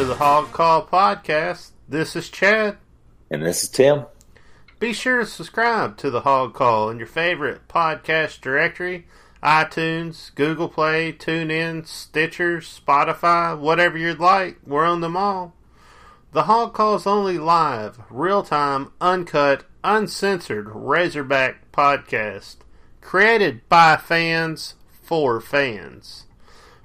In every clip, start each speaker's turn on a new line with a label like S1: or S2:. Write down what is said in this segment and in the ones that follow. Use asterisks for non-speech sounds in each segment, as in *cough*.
S1: to the Hog Call Podcast. This is Chad.
S2: And this is Tim.
S1: Be sure to subscribe to the Hog Call in your favorite podcast directory iTunes, Google Play, TuneIn, Stitcher, Spotify, whatever you'd like. We're on them all. The Hog Call is only live, real time, uncut, uncensored Razorback podcast. Created by fans for fans.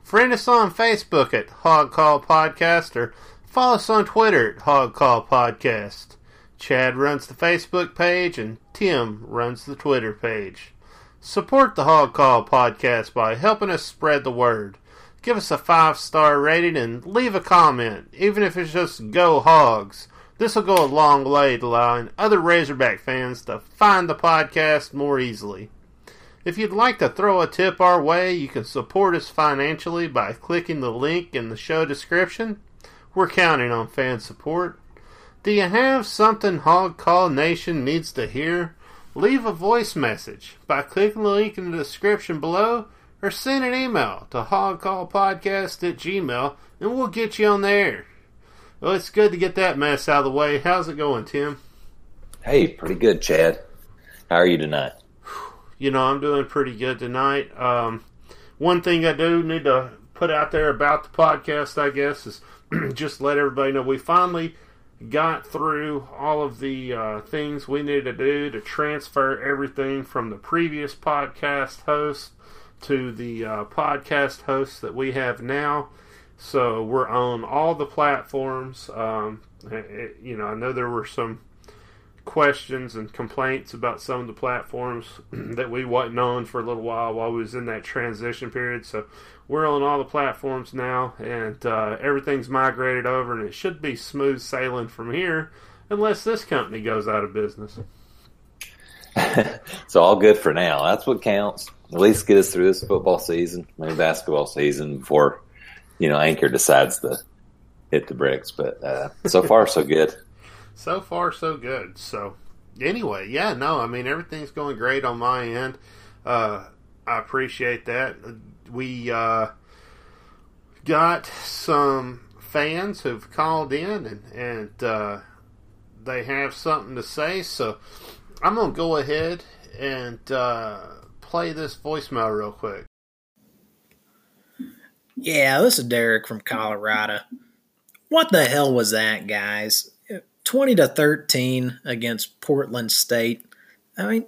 S1: Friend us on Facebook at Hog Call Podcast or follow us on Twitter at Hog Call Podcast. Chad runs the Facebook page and Tim runs the Twitter page. Support the Hog Call Podcast by helping us spread the word. Give us a five star rating and leave a comment, even if it's just Go Hogs. This will go a long way to allowing other Razorback fans to find the podcast more easily. If you'd like to throw a tip our way, you can support us financially by clicking the link in the show description. We're counting on fan support. Do you have something Hog Call Nation needs to hear? Leave a voice message by clicking the link in the description below or send an email to hogcallpodcast at gmail and we'll get you on the air. Well, it's good to get that mess out of the way. How's it going, Tim?
S2: Hey, pretty good, Chad. How are you tonight?
S1: You know, I'm doing pretty good tonight. Um, one thing I do need to put out there about the podcast, I guess, is *clears throat* just let everybody know we finally got through all of the uh, things we needed to do to transfer everything from the previous podcast host to the uh, podcast host that we have now. So we're on all the platforms. Um, it, you know, I know there were some questions and complaints about some of the platforms *clears throat* that we wasn't on for a little while while we was in that transition period. So we're on all the platforms now, and uh, everything's migrated over, and it should be smooth sailing from here, unless this company goes out of business. *laughs*
S2: so all good for now. That's what counts. At least get us through this football season, maybe basketball season, before you know Anchor decides to hit the bricks. But uh, so far, so good
S1: so far so good. So anyway, yeah, no, I mean everything's going great on my end. Uh, I appreciate that. We uh, got some fans who've called in and and uh, they have something to say. So I'm gonna go ahead and uh, play this voicemail real quick.
S3: Yeah, this is Derek from Colorado. What the hell was that, guys? 20 to 13 against Portland State. I mean,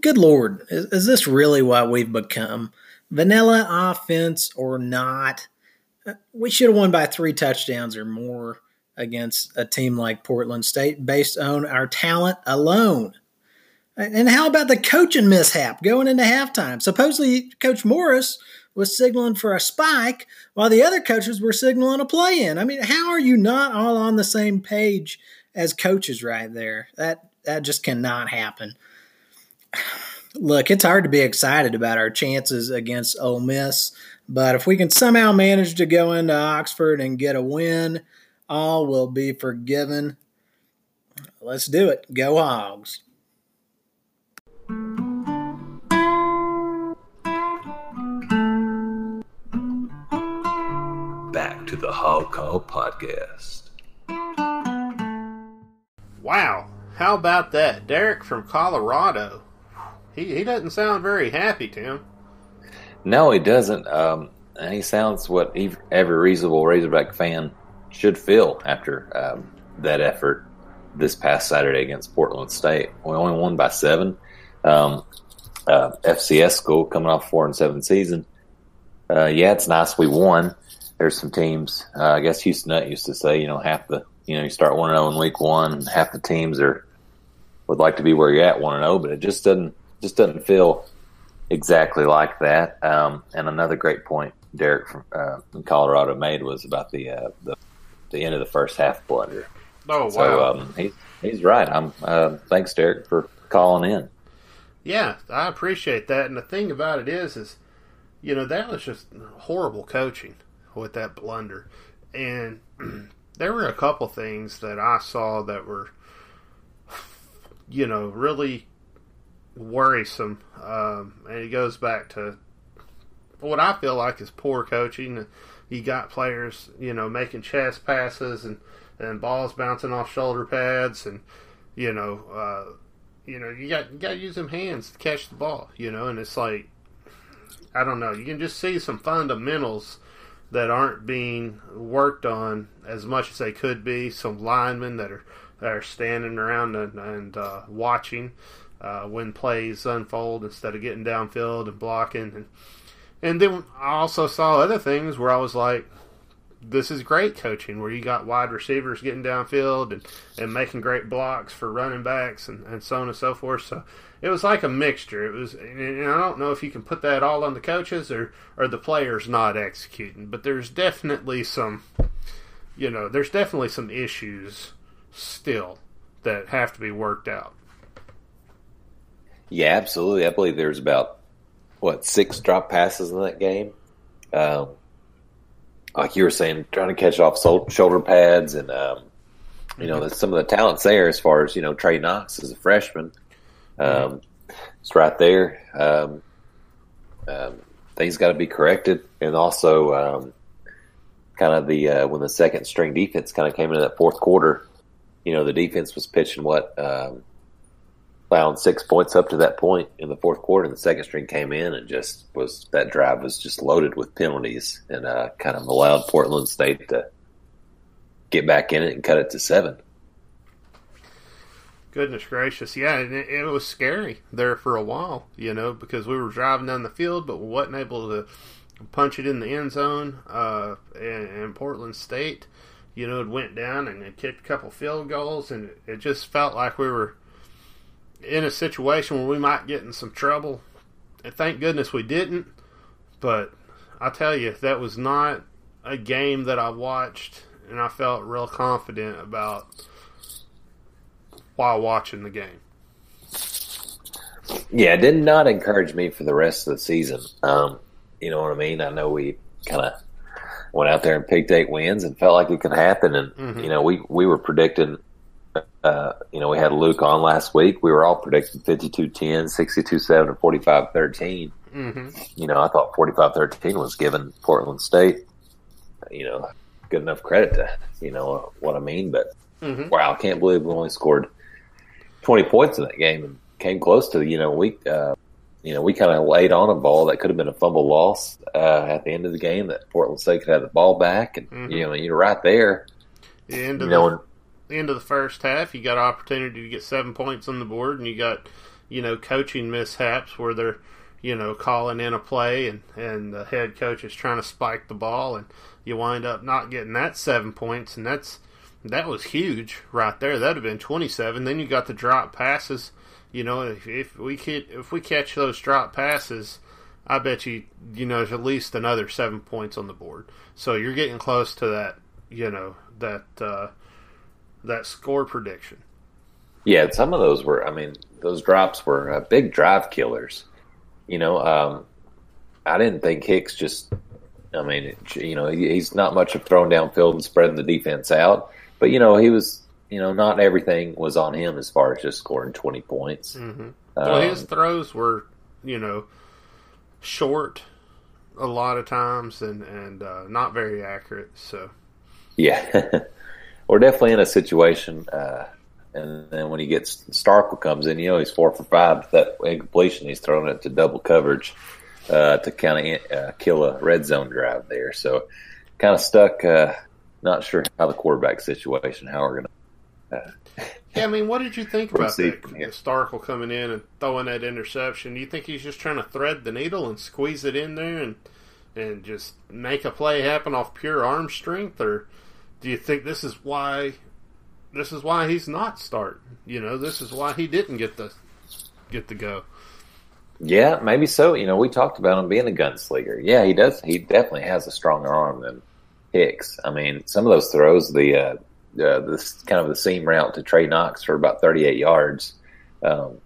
S3: good lord, is, is, this really what we've become? Vanilla offense or not? Uh, we should have won by three touchdowns or more against a team like Portland State based on our talent alone. And how about the coaching mishap going into halftime? Supposedly, Coach Morris was signaling for a spike while the other coaches were signaling a play in. I mean, how are you not all on the same page as coaches right there. That that just cannot happen. Look, it's hard to be excited about our chances against Ole Miss, but if we can somehow manage to go into Oxford and get a win, all will be forgiven. Let's do it. Go Hogs.
S2: Back to the Hog Call Podcast.
S1: Wow, how about that? Derek from Colorado. He, he doesn't sound very happy, Tim.
S2: No, he doesn't. Um, and he sounds what every reasonable Razorback fan should feel after um, that effort this past Saturday against Portland State. We only won by seven. Um, uh, FCS school coming off four and seven season. Uh, yeah, it's nice we won. There's some teams. Uh, I guess Houston Nutt used to say, you know, half the you know you start one and zero oh in week one, and half the teams are would like to be where you're at one and zero, oh, but it just doesn't just doesn't feel exactly like that. Um, and another great point Derek from, uh, from Colorado made was about the, uh, the the end of the first half blunder.
S1: Oh wow!
S2: So um, he's he's right. I'm uh, thanks Derek for calling in.
S1: Yeah, I appreciate that. And the thing about it is, is you know that was just horrible coaching with that blunder, and *clears throat* there were a couple things that I saw that were, you know, really worrisome. Um, and it goes back to what I feel like is poor coaching. You got players, you know, making chest passes and and balls bouncing off shoulder pads, and you know, uh, you know, you got you got to use them hands to catch the ball, you know, and it's like I don't know. You can just see some fundamentals that aren't being worked on as much as they could be. Some linemen that are that are standing around and, and uh, watching uh, when plays unfold instead of getting downfield and blocking. And, and then I also saw other things where I was like, this is great coaching where you got wide receivers getting downfield and, and making great blocks for running backs and, and so on and so forth. So it was like a mixture. It was, and I don't know if you can put that all on the coaches or, or the players not executing, but there's definitely some, you know, there's definitely some issues still that have to be worked out.
S2: Yeah, absolutely. I believe there's about what six drop passes in that game. Um, like you were saying, trying to catch off shoulder pads, and um, you know, some of the talents there as far as you know, Trey Knox as a freshman. Um. It's right there. Um, um, things got to be corrected, and also um, kind of the uh, when the second string defense kind of came into that fourth quarter. You know, the defense was pitching what um, six points up to that point in the fourth quarter. And the second string came in and just was that drive was just loaded with penalties and uh, kind of allowed Portland State to get back in it and cut it to seven.
S1: Goodness gracious, yeah, it, it, was scary there for a while, you know, because we were driving down the field, but we wasn't able to punch it in the end zone. Uh, and, and Portland State, you know, it went down and it kicked a couple field goals, and it just felt like we were in a situation where we might get in some trouble. And thank goodness we didn't. But I tell you, that was not a game that I watched and I felt real confident about while watching the game.
S2: Yeah, it did not encourage me for the rest of the season. Um, you know what I mean? I know we kind of went out there and picked eight wins and felt like it could happen. And, mm-hmm. you know, we, we were predicting uh, you know, we had Luke on last week. We were all predicting 52 10, 62 7, and 45 13. Mm-hmm. You know, I thought 45 13 was given Portland State, you know, good enough credit to, you know, what I mean. But mm-hmm. wow, I can't believe we only scored 20 points in that game and came close to, you know, we, uh, you know, we kind of laid on a ball that could have been a fumble loss uh, at the end of the game that Portland State could have the ball back. And, mm-hmm. you know, you're right there.
S1: The end of you know, the, the end of the first half, you got opportunity to get seven points on the board, and you got you know coaching mishaps where they're you know calling in a play and and the head coach is trying to spike the ball, and you wind up not getting that seven points, and that's that was huge right there. That'd have been twenty seven. Then you got the drop passes. You know, if, if we could, if we catch those drop passes, I bet you you know there's at least another seven points on the board. So you're getting close to that. You know that. Uh, that score prediction.
S2: Yeah, some of those were. I mean, those drops were uh, big drive killers. You know, um, I didn't think Hicks just. I mean, you know, he's not much of throwing downfield and spreading the defense out, but you know, he was. You know, not everything was on him as far as just scoring twenty points.
S1: Mm-hmm. Well, um, his throws were, you know, short a lot of times and and uh, not very accurate. So,
S2: yeah. *laughs* we're definitely in a situation. Uh, and then when he gets Starkel comes in, you know he's four for five. That incompletion, he's throwing it to double coverage uh, to kind of uh, kill a red zone drive there. So kind of stuck. Uh, not sure how the quarterback situation, how we're gonna.
S1: Uh, yeah, I mean, what did you think about that? Starkel coming in and throwing that interception. Do you think he's just trying to thread the needle and squeeze it in there and and just make a play happen off pure arm strength, or do you think this is why this is why he's not starting? You know, this is why he didn't get the get the go.
S2: Yeah, maybe so. You know, we talked about him being a gunslinger. Yeah, he does. He definitely has a stronger arm than Hicks. I mean, some of those throws, the uh, uh, this kind of the seam route to Trey Knox for about 38 yards, um,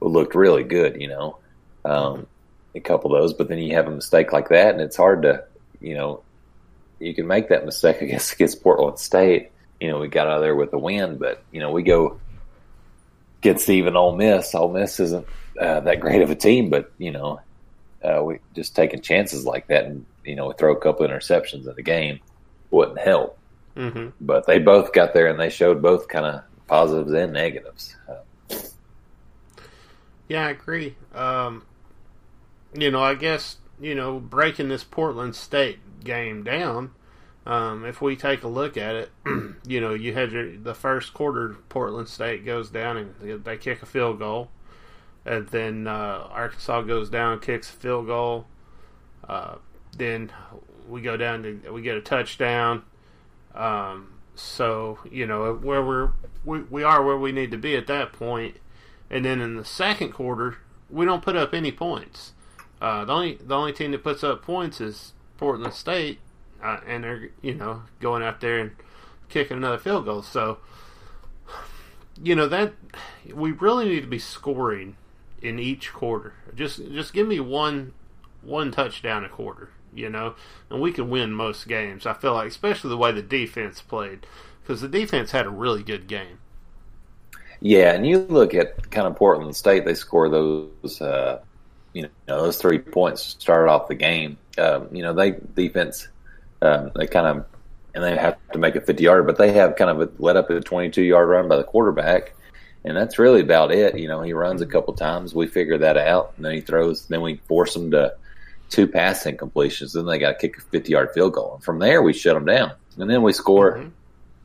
S2: looked really good. You know, um, a couple of those, but then you have a mistake like that, and it's hard to, you know, you can make that mistake *laughs* against against Portland State. You know, we got out of there with a win, but you know, we go get Stephen Ole Miss. Ole Miss isn't uh, that great of a team, but you know, uh, we just taking chances like that, and you know, throw a couple interceptions in the game wouldn't help.
S1: Mm-hmm.
S2: But they both got there, and they showed both kind of positives and negatives.
S1: Yeah, I agree. Um, you know, I guess you know breaking this Portland State game down. Um, if we take a look at it, *clears throat* you know, you had your the first quarter. Portland State goes down and they- they kick a field goal, and then uh, Arkansas goes down, kicks a field goal. Uh, then we go down to we get a touchdown. Um, so you know where we're we, we are where we need to be at that point. And then in the second quarter, we don't put up any points. Uh, the only the only team that puts up points is Portland State, uh, and they're you know going out there and kicking another field goal. So you know that we really need to be scoring in each quarter. Just just give me one one touchdown a quarter, you know, and we can win most games. I feel like, especially the way the defense played, because the defense had a really good game.
S2: Yeah, and you look at kind of Portland State; they score those, uh, you know, those three points started off the game. Um, you know, they defense, um, they kind of, and they have to make a fifty yard, but they have kind of a, let up a twenty-two yard run by the quarterback, and that's really about it. You know, he runs a couple times, we figure that out, and then he throws. Then we force him to two passing completions. Then they got to kick a fifty-yard field goal, and from there we shut them down, and then we score
S1: Mhm.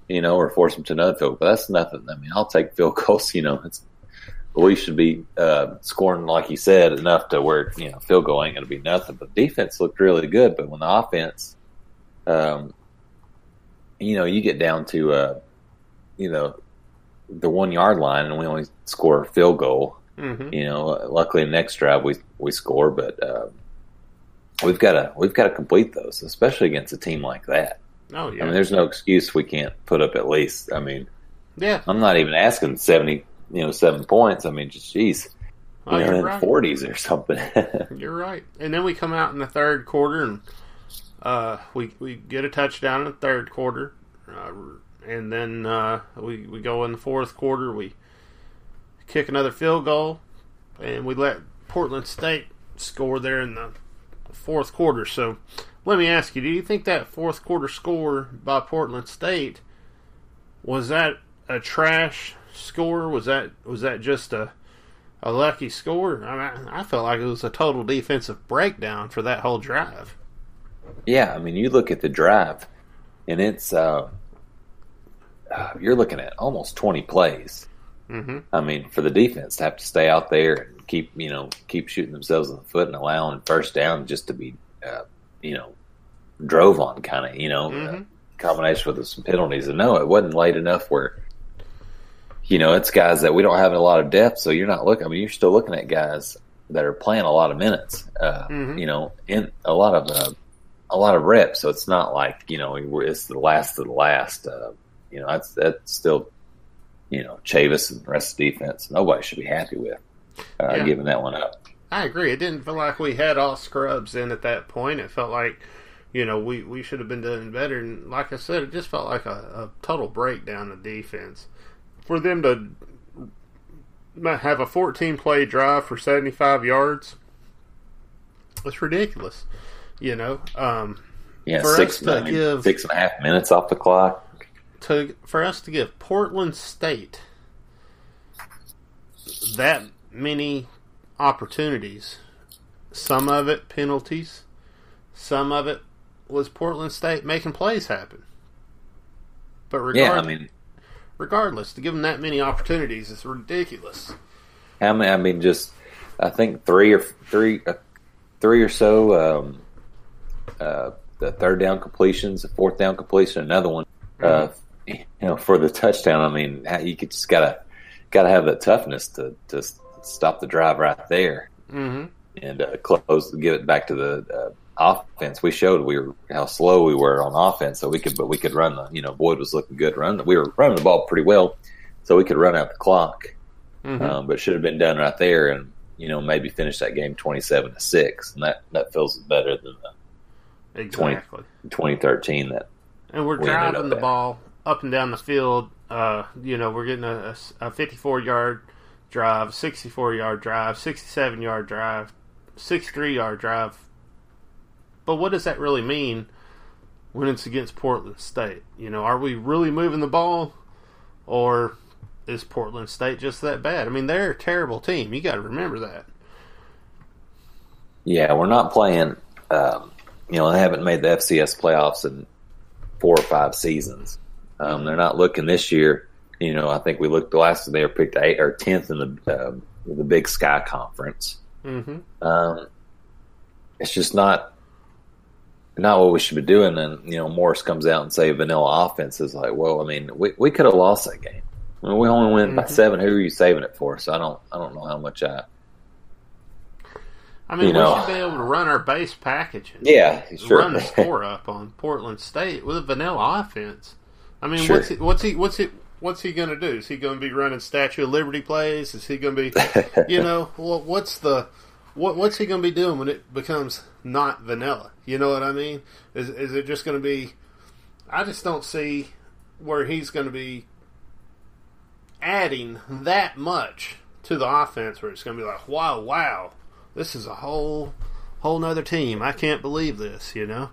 S2: you know, or force them to another field. But that's nothing. I mean, I'll take field *laughs* goals. You know, it's we should be uh, scoring like you said enough to where you know field goal ain't going to be nothing. But defense looked really good. But when the offense, um, you know, you get down to uh, you know the one yard line and we only score a field goal.
S1: Mm-hmm.
S2: You know, luckily the next drive we we score, but. Uh, We've got to we've got to complete those, especially against a team like that.
S1: Oh yeah.
S2: I mean, there's no excuse we can't put up at least. I mean,
S1: yeah.
S2: I'm not even asking seventy, you know, seven points. I mean, just geez,
S1: Oh,
S2: you know, in
S1: right.
S2: forties or something. *laughs*
S1: You're right. And then we come out in the third quarter and uh, we we get a touchdown in the third quarter, uh, and then uh, we we go in the fourth quarter. We kick another field goal, and we let Portland State score there in the fourth quarter. So let me ask you: Do you think that fourth quarter score by Portland State was that a trash score? Was that was that just a a lucky score. I mean, I felt like it was a total defensive breakdown for that whole drive.
S2: yeah, I mean, you look at the drive, and it's uh, you're looking at almost twenty plays.
S1: Mm-hmm.
S2: I mean, for the defense to have to stay out there and keep you know keep shooting themselves in the foot and allowing first down just to be uh, you know drove on kind of you know uh,
S1: Mhm.
S2: combination with some penalties. And no, it wasn't late enough where you know it's guys that we don't have a lot of depth. So you're not looking. I mean, you're still looking at guys that are playing a lot of minutes. Uh,
S1: Mhm.
S2: You know, in a lot of uh, a lot of reps. So it's not like you know it's the last of the last. Uh, you know, that's that's still you know Chavis and the rest of the defense. Nobody should be happy with uh,
S1: Yeah.
S2: giving that one up.
S1: I agree. It didn't feel like we had all scrubs in at that point. It felt like, you know, we, we should have been doing better. And like I said, it just felt like a, a total breakdown of defense. For them to have a 14 play drive for 75 yards, it's ridiculous. You know, um,
S2: Yeah,
S1: For
S2: six,
S1: us to
S2: I mean,
S1: give-
S2: six and a half minutes off the clock.
S1: to for us to give Portland State that many opportunities, some of it penalties, some of it was Portland State making plays happen. But regardless,
S2: Yeah, I mean,
S1: regardless, to give them that many opportunities is ridiculous.
S2: how many? I mean, just I think three or three, uh, three or so. Um, uh, the third down completions, the fourth down completion, another one. Uh, you know, for the touchdown. I mean, you just gotta gotta have that toughness to to stop the drive right there
S1: Mm-hmm.
S2: and uh, close, give it back to the uh, offense. We showed we were how slow we were on offense, so we could, but we could run the. You know, Boyd was looking good. Run, we were running the ball pretty well, so we could run out the clock.
S1: Mm-hmm.
S2: Um, but should have been done right there, and you know maybe finish that game twenty-seven to six, and that that feels better than the
S1: exactly.
S2: 2013 that
S1: And we're
S2: we
S1: driving the
S2: at.
S1: ball up and down the field. Uh, you know, we're getting a, a 54 yard drive, 64 yard drive, 67 yard drive, 63 yard drive. But what does that really mean when it's against Portland State? You know, are we really moving the ball or is Portland State just that bad? I mean, they're a terrible team. You got to remember that.
S2: Yeah, we're not playing. Um, you know, they haven't made the FCS playoffs in four or five seasons. Um, they're not looking this year. You know, I think we looked the last time they were picked eight or tenth in the uh, the Big Sky Conference.
S1: Mm-hmm.
S2: Um, it's just not not what we should be doing. And you know, Morris comes out and say vanilla offense is like, well, I mean, we we could have lost that game. I mean, we only win by
S1: Mhm.
S2: seven. Who are you saving it for? So I don't I don't know how much I.
S1: I mean,
S2: You
S1: we
S2: know.
S1: should be able to run our base package and
S2: Yeah, sure.
S1: run the score up on Portland State with a vanilla offense. I mean,
S2: Sure.
S1: what's it, what's he what's he what's he going to do? Is he going to be running Statue of Liberty plays? Is he going to be *laughs* you know what what's the what what's he going to be doing when it becomes not vanilla? You know what I mean? Is is it just going to be? I just don't see where he's going to be adding that much to the offense where it's going to be like wow wow this is a whole whole nother team. I can't believe this. You know.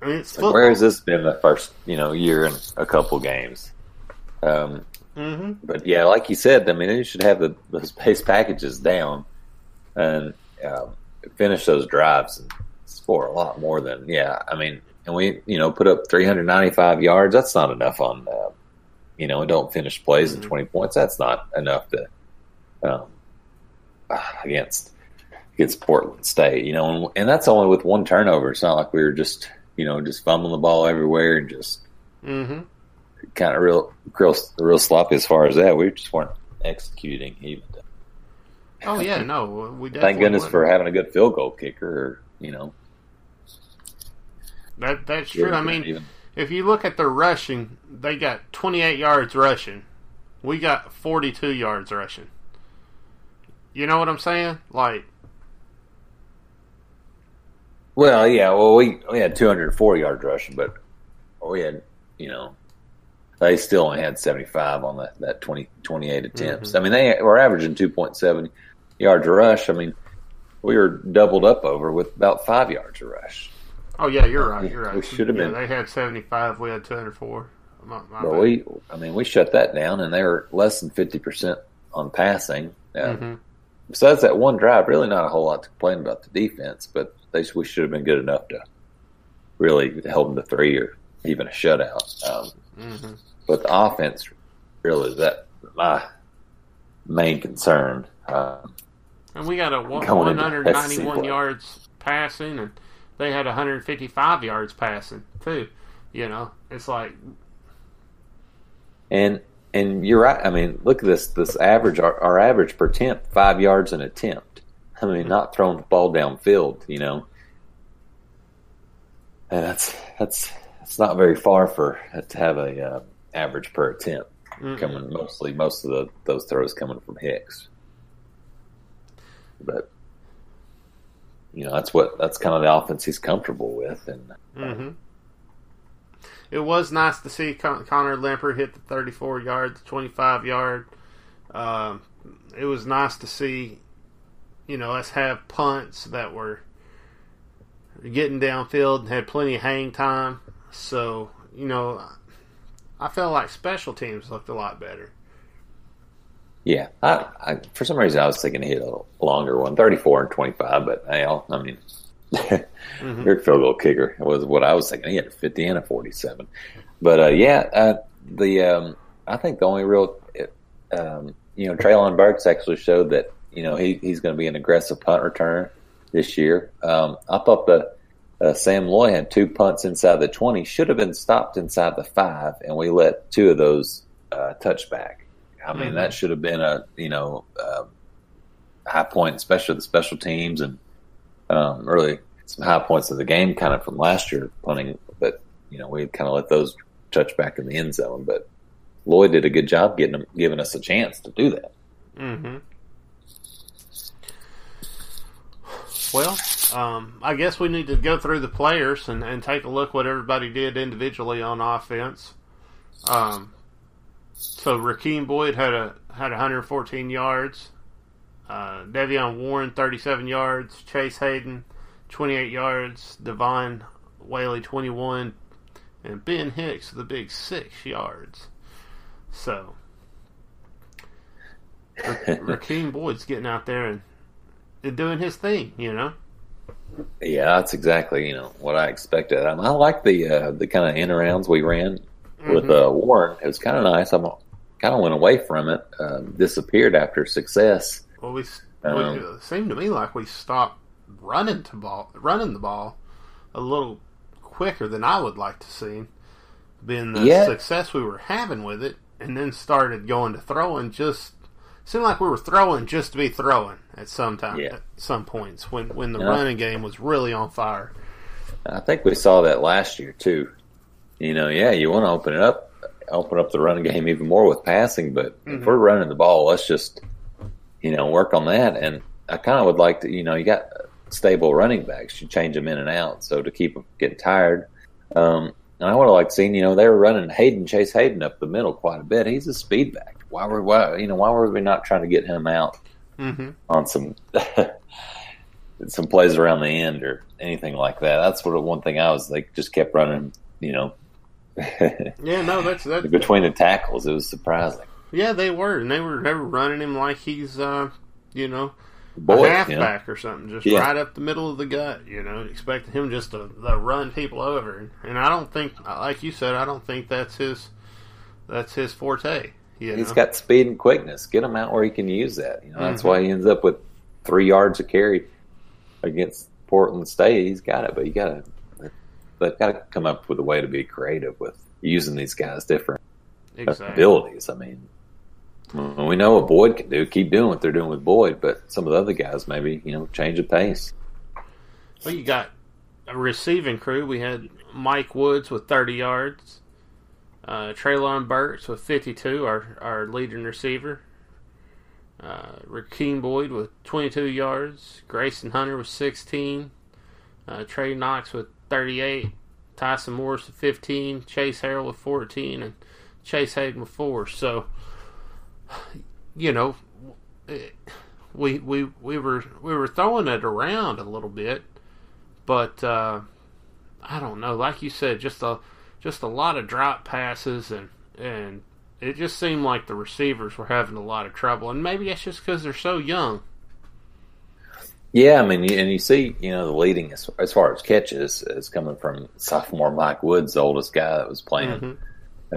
S1: I mean, it's
S2: Like, where has this been the first you know year and a couple games? Um,
S1: hmm
S2: but yeah, like you said, I mean, you should have the, those base packages down and um, finish those drives and score a lot more than yeah. I mean, and we you know put up 395 yards. That's not enough on uh, you know and don't finish plays
S1: Mhm.
S2: and 20 points. That's not enough to um, *sighs* against against Portland State. You know, and, and that's only with one turnover. It's not like we were just you know just fumbling the ball everywhere and just
S1: hmm
S2: kind of real, real, real sloppy as far as that. We just weren't executing even.
S1: Oh yeah, no, we definitely
S2: Thank goodness
S1: wouldn't.
S2: for having a good field goal kicker, or you know.
S1: that. That's true. I mean,
S2: even,
S1: if you look at their rushing, they got 28 yards rushing. We got 42 yards rushing. You know what I'm saying? Like,
S2: well, yeah, well, we we had 204 yards rushing, but we had, you know, they still only had 75 on that that 20 28 attempts.
S1: Mhm.
S2: I mean, they were averaging 2.7 yards a rush. I mean, we were doubled up over with about five yards a rush.
S1: oh yeah, you're right. You're right.
S2: We should have
S1: Yeah,
S2: been.
S1: They had 75. We had 204. My, my
S2: But
S1: bad.
S2: we, I mean, we shut that down, and they were less than 50 percent on passing. Uh,
S1: Mhm.
S2: besides that one drive, really not a whole lot to complain about the defense, but they we should have been good enough to really hold them to three or even a shutout. Um,
S1: Mhm.
S2: But the offense really is that my main concern. Um,
S1: And we got a one- 191 yards passing, and they had 155 yards passing too. You know, it's like
S2: and and you're right. I mean, look at this. This average, our, our average per attempt, five yards an attempt. I mean, not throwing the ball downfield. You know, and that's that's that's not very far for to have a uh, average per attempt.
S1: mm-mm.
S2: coming mostly most of the those throws coming from Hicks. But you know that's what that's kind of the offense he's comfortable with, and
S1: hmm It was nice to see Con- Connor Limpert hit the 34 yard, the 25 yard. Um, it was nice to see, you know, us have punts that were getting downfield and had plenty of hang time. So, you know, I felt like special teams looked a lot better.
S2: yeah, I, I for some reason I was thinking he hit a longer one, 34 and twenty five, but hey, I mean. *laughs*
S1: Mhm.
S2: Your field goal kicker was what I was thinking. He had a 50 and a 47. But uh, yeah, uh, the um, I think the only real, um, you know, Treylon Burks actually showed that you know he, he's going to be an aggressive punt returner this year. Um, I thought the uh, Sam Loy had two punts inside the 20, should have been stopped inside the five, and we let two of those uh, touchback. I mean,
S1: Mhm.
S2: that should have been a you know uh, high point, especially the special teams and um, really some high points of the game kind of from last year punting, but you know we kind of let those touch back in the end zone. But Loy did a good job getting them, giving us a chance to do that.
S1: Mm-hmm. Well, um, I guess we need to go through the players and, and take a look what everybody did individually on offense. Um, so Rakeem Boyd had a had 114 yards. Uh, Devion Warren, 37 yards. Chase Hayden, 28 yards. Devwah Whaley, 21. And Ben Hicks, the big six yards. So, *laughs* Rakeem Boyd's getting out there and, and doing his thing, you know?
S2: Yeah, that's exactly you know what I expected. I, I like the uh, the kind of in arounds we ran with uh, Warren. It was kind of nice. I kind of went away from it, uh, disappeared after success.
S1: Well, we,
S2: Um,
S1: we seemed to me like we stopped running to ball, running the ball a little quicker than I would like to see. Being the
S2: Yeah.
S1: success we were having with it, and then started going to throwing. Just seemed like we were throwing just to be throwing at some time,
S2: Yeah.
S1: at some points when when the
S2: Yeah.
S1: running game was really on fire.
S2: I think we saw that last year too. You know, yeah, you want to open it up, open up the running game even more with passing, but if we're running the ball, let's just you know work on that. And I kind of would like to, you know, you got stable running backs, you change them in and out, so to keep them getting tired. Um, and I would have liked seeing, you know, they were running Hayden Chase Hayden up the middle quite a bit. He's a speed back. Why were why you know why were we not trying to get him out
S1: hmm
S2: on some *laughs* some plays around the end or anything like that. That's what one thing I was like just kept running, you know, *laughs*
S1: Yeah, no, that's that.
S2: between the tackles. It was surprising.
S1: Yeah, they were, and they were they were running him like he's uh, you know,
S2: Boy,
S1: a
S2: you know,
S1: halfback or something, just
S2: Yeah.
S1: right up the middle of the gut. You know, expecting him just to, to run people over, and I don't think, like you said, I don't think that's his that's his forte. You
S2: he's
S1: know?
S2: got speed and quickness. Get him out where he can use that. You know, that's
S1: Mhm.
S2: why he ends up with three yards of carry against Portland State. He's got it, but you got to they've got to come up with a way to be creative with using these guys' different
S1: exactly.
S2: abilities. I mean, we know what Boyd can do. Keep doing what they're doing with Boyd, but some of the other guys maybe you know change the pace.
S1: Well, you got a receiving crew. We had Mike Woods with 30 yards, uh, Treylon Burks with 52, our, our leading receiver. Uh, Rakeem Boyd with 22 yards, Grayson Gunter with 16, uh, Trey Knox with 38, Tyson Morris with 15, Chase Harrell with 14, and Chase Hayden with 4. So, you know, we we we were we were throwing it around a little bit, but uh, I don't know. Like you said, just a just a lot of drop passes and and it just seemed like the receivers were having a lot of trouble. And maybe that's just because they're so young.
S2: Yeah, I mean, and you see, you know, the leading as, as far as catches is coming from sophomore Mike Woods, the oldest guy that was playing
S1: Mhm.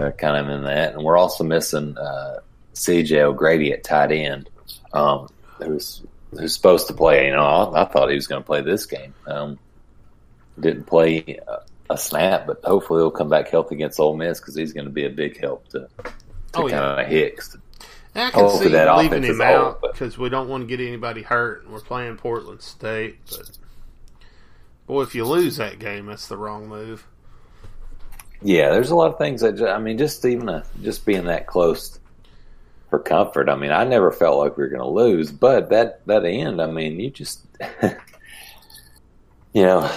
S2: uh, kind of in that, and we're also missing uh, C.J. O'Grady at tight end, um, who's who's supposed to play. You know, I, I thought he was going to play this game. Um, didn't play a, a snap, but hopefully he'll come back healthy against Ole Miss because he's going to be a big help to, to
S1: Oh, yeah.
S2: kind of Hicks.
S1: I can
S2: Hopefully
S1: see
S2: that
S1: leaving him out because we don't want to get anybody hurt. and We're playing Portland State, but boy, if you lose that game, that's the wrong move.
S2: Yeah, there's a lot of things that I mean, just even uh just being that close for comfort. I mean, I never felt like we were going to lose, but that that end, I mean, you just *laughs* you know,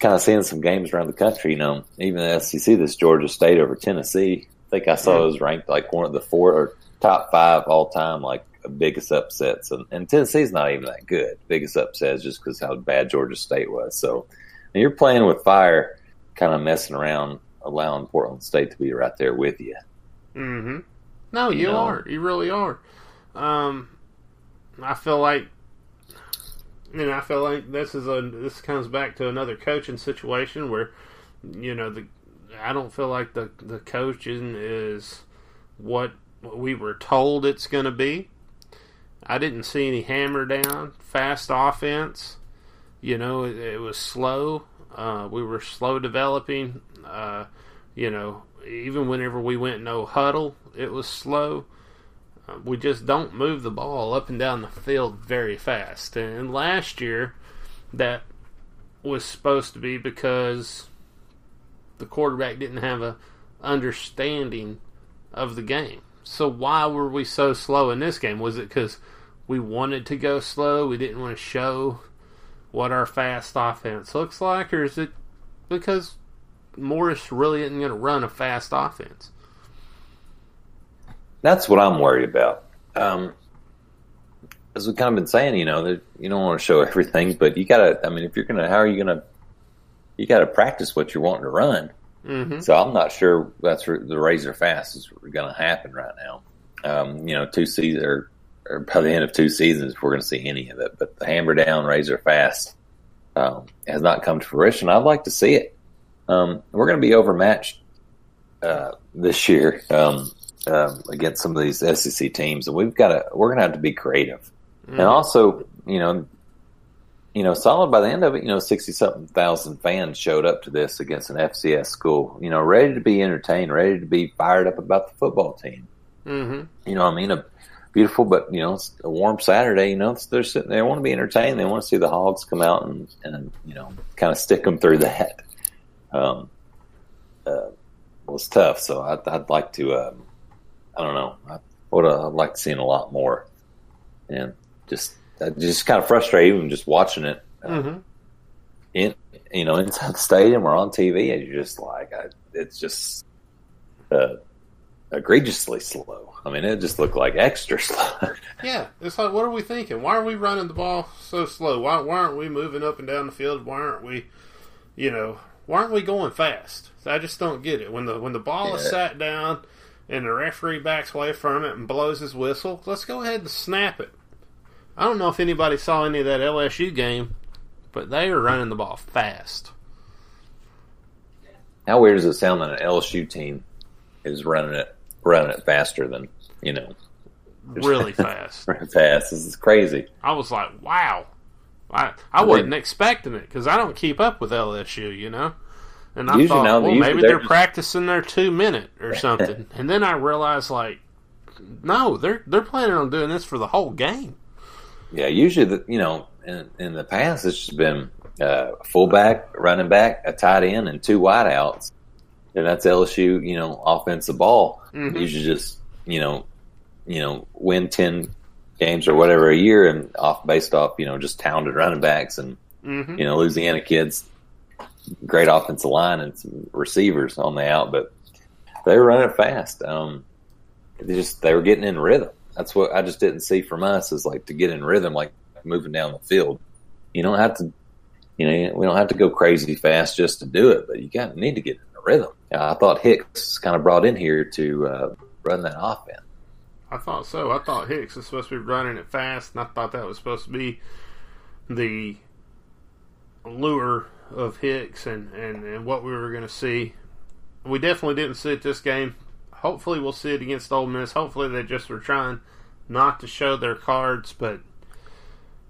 S2: kind of seeing some games around the country. You know, even the SEC, this Georgia State over Tennessee. I think I saw it was ranked like one of the four or top five all time, like biggest upsets, and, and Tennessee's not even that good. Biggest upsets just because how bad Georgia State was. So and you're playing with fire, kind of messing around, allowing Portland State to be right there with you.
S1: Mm-hmm. No, you
S2: You know?
S1: are. You really are. Um, I feel like, and I feel like this is a this comes back to another coaching situation where, you know, the I don't feel like the the coaching is what we were told it's going to be. I didn't see any hammer down, fast offense. You know, it, it was slow. Uh, we were slow developing. Uh, you know, even whenever we went no huddle, it was slow. We just don't move the ball up and down the field very fast. And last year, that was supposed to be because the quarterback didn't have a understanding of the game. So why were we so slow in this game? Was it because we wanted to go slow? We didn't want to show what our fast offense looks like, or is it because Morris really isn't going to run a fast offense?
S2: That's what I'm worried about. Um, as we've kind of been saying, you know, that you don't want to show *laughs* everything, but you gotta. I mean, if you're gonna, how are you gonna? You got to practice what you're wanting to run.
S1: Mm-hmm.
S2: So I'm not sure that's the razor fast is going to happen right now. Um, you know, two seasons or, or, by the end of two seasons, we're going to see any of it. But the hammer down, razor fast um, has not come to fruition. I'd like to see it. Um, we're going to be overmatched uh, this year um, um, against some of these SEC teams, and we've got to. We're going to have to be creative, mm-hmm. and also, you know, you know, solid by the end of it, you know, 60 something thousand fans showed up to this against an FCS school, you know, ready to be entertained, ready to be fired up about the football team.
S1: Mm-hmm.
S2: You know, I mean, a beautiful, but, you know, it's a warm Saturday, you know, they're sitting, they want to be entertained. They want to see the Hogs come out and, and, you know, kind of stick them through that. Um, uh, it's tough. So I'd, I'd like to, um, I don't know, I would, I'd like to see a lot more and just, just kind of frustrating even just watching it.
S1: Uh, mm-hmm.
S2: In you know inside the stadium or on TV, and you're just like, I, it's just uh, egregiously slow. I mean, it just looked like extra *laughs* slow.
S1: yeah, it's like, what are we thinking? Why are we running the ball so slow? Why, why aren't we moving up and down the field? Why aren't we, you know, why aren't we going fast? I just don't get it. When the when the ball yeah. is sat down and the referee backs away from it and blows his whistle, let's go ahead and snap it. I don't know if anybody saw any of that LSU game, but they are running the ball fast.
S2: How weird does it sound that an LSU team is running it running it faster than you know? *laughs*
S1: Really fast. *laughs*
S2: fast. This is crazy.
S1: I was like, wow. I I wasn't expecting it because I don't keep up with LSU, you know. And I thought, well, maybe they're, they're practicing their two minute or *laughs* something. and then I realized, like, no, they're they're planning on doing this for the whole game.
S2: Yeah, usually the you know in, in the past it's just been uh, fullback, running back, a tight end, and two wideouts, and that's LSU. You know, offensive ball.
S1: Mm-hmm.
S2: Usually just you know, you know, win ten games or whatever a year, and off based off you know just talented running backs and
S1: mm-hmm.
S2: you know Louisiana kids, great offensive line and some receivers on the out, but they were running fast. Um, they just they were getting in rhythm that's what I just didn't see from us is like to get in rhythm, like moving down the field. You don't have to, you know, we don't have to go crazy fast just to do it, but you got need to get in the rhythm. I thought Hicks kind of brought in here to uh, run that offense.
S1: I thought so. I thought Hicks was supposed to be running it fast, and I thought that was supposed to be the lure of Hicks and, and, and what we were going to see. We definitely didn't see it this game hopefully we'll see it against Ole Miss. Hopefully they just were trying not to show their cards, but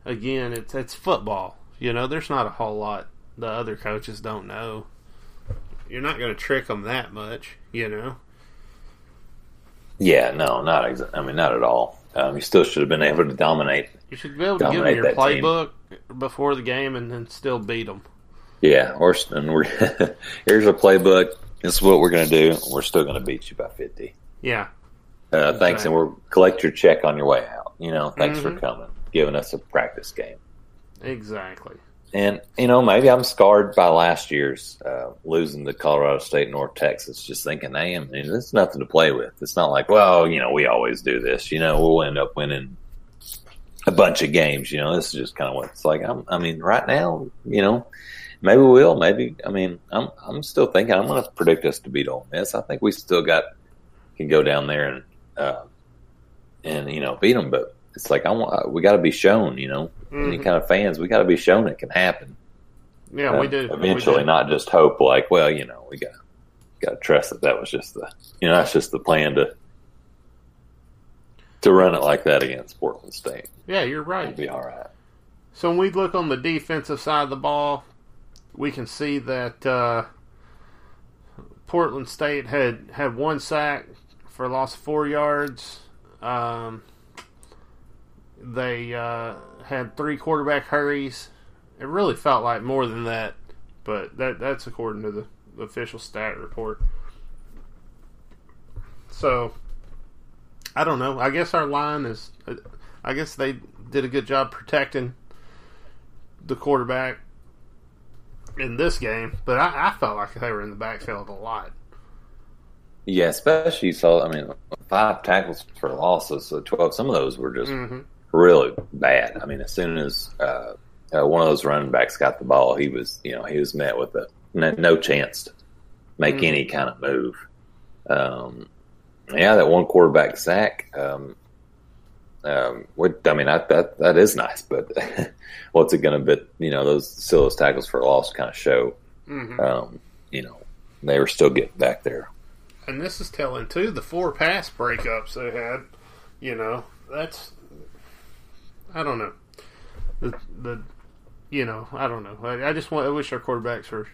S1: again, it's it's football. You know, there's not a whole lot the other coaches don't know. You're not going to trick them that much, you know.
S2: Yeah, no, not exa- I mean, not at all. Um, you still should have been able to dominate.
S1: You should be able to give them your playbook team. before the game and then still beat them.
S2: Yeah, or and we're *laughs* here's a playbook this is what we're going to do. We're still going to beat you by 50.
S1: Yeah.
S2: Uh, thanks, and we'll collect your check on your way out. You know, thanks mm-hmm. for coming, giving us a practice game.
S1: Exactly.
S2: And you know, maybe I'm scarred by last year's uh, losing to Colorado State, North Texas. Just thinking, hey, I mean, there's nothing to play with. It's not like, well, you know, we always do this. You know, we'll end up winning a bunch of games. You know, this is just kind of what it's like. I'm, I mean, right now, you know, maybe we will. Maybe I mean I'm I'm still thinking I'm going to predict us to beat Ole Miss. I think we still got can go down there and uh, and you know beat them, but it's like I want we got to be shown. You know, mm-hmm. any kind of fans, we got to be shown it can happen.
S1: Yeah, uh, we did
S2: Eventually,
S1: we do.
S2: not just hope. Like, well, you know, we got got to trust that that was just the you know that's just the plan to to run it like that against Portland State.
S1: Yeah, you're right.
S2: It'll be all right.
S1: So when we look on the defensive side of the ball, we can see that uh, Portland State had had one sack for a loss of four yards. Um, they uh, had three quarterback hurries. It really felt like more than that, but that that's according to the, the official stat report. So I don't know. I guess our line is. I guess they did a good job protecting the quarterback in this game, but I, I, felt like they were in the backfield a lot.
S2: Yeah, especially so. I mean, five tackles for losses, so twelve. Some of those were just
S1: mm-hmm.
S2: really bad. I mean, as soon as uh, uh, one of those running backs got the ball, he was you know he was met with a no, no chance to make mm any kind of move. Um, yeah, that one quarterback sack. Um, um, what, I mean, that that that is nice, but *laughs* what's it going to be? You know, those still those tackles for loss kind of show. Mm-hmm. Um, you know, they were still getting back there.
S1: And this is telling too. The four pass breakups they had. You know, that's I don't know. The the you know, I don't know. I, I just want. I wish our quarterbacks were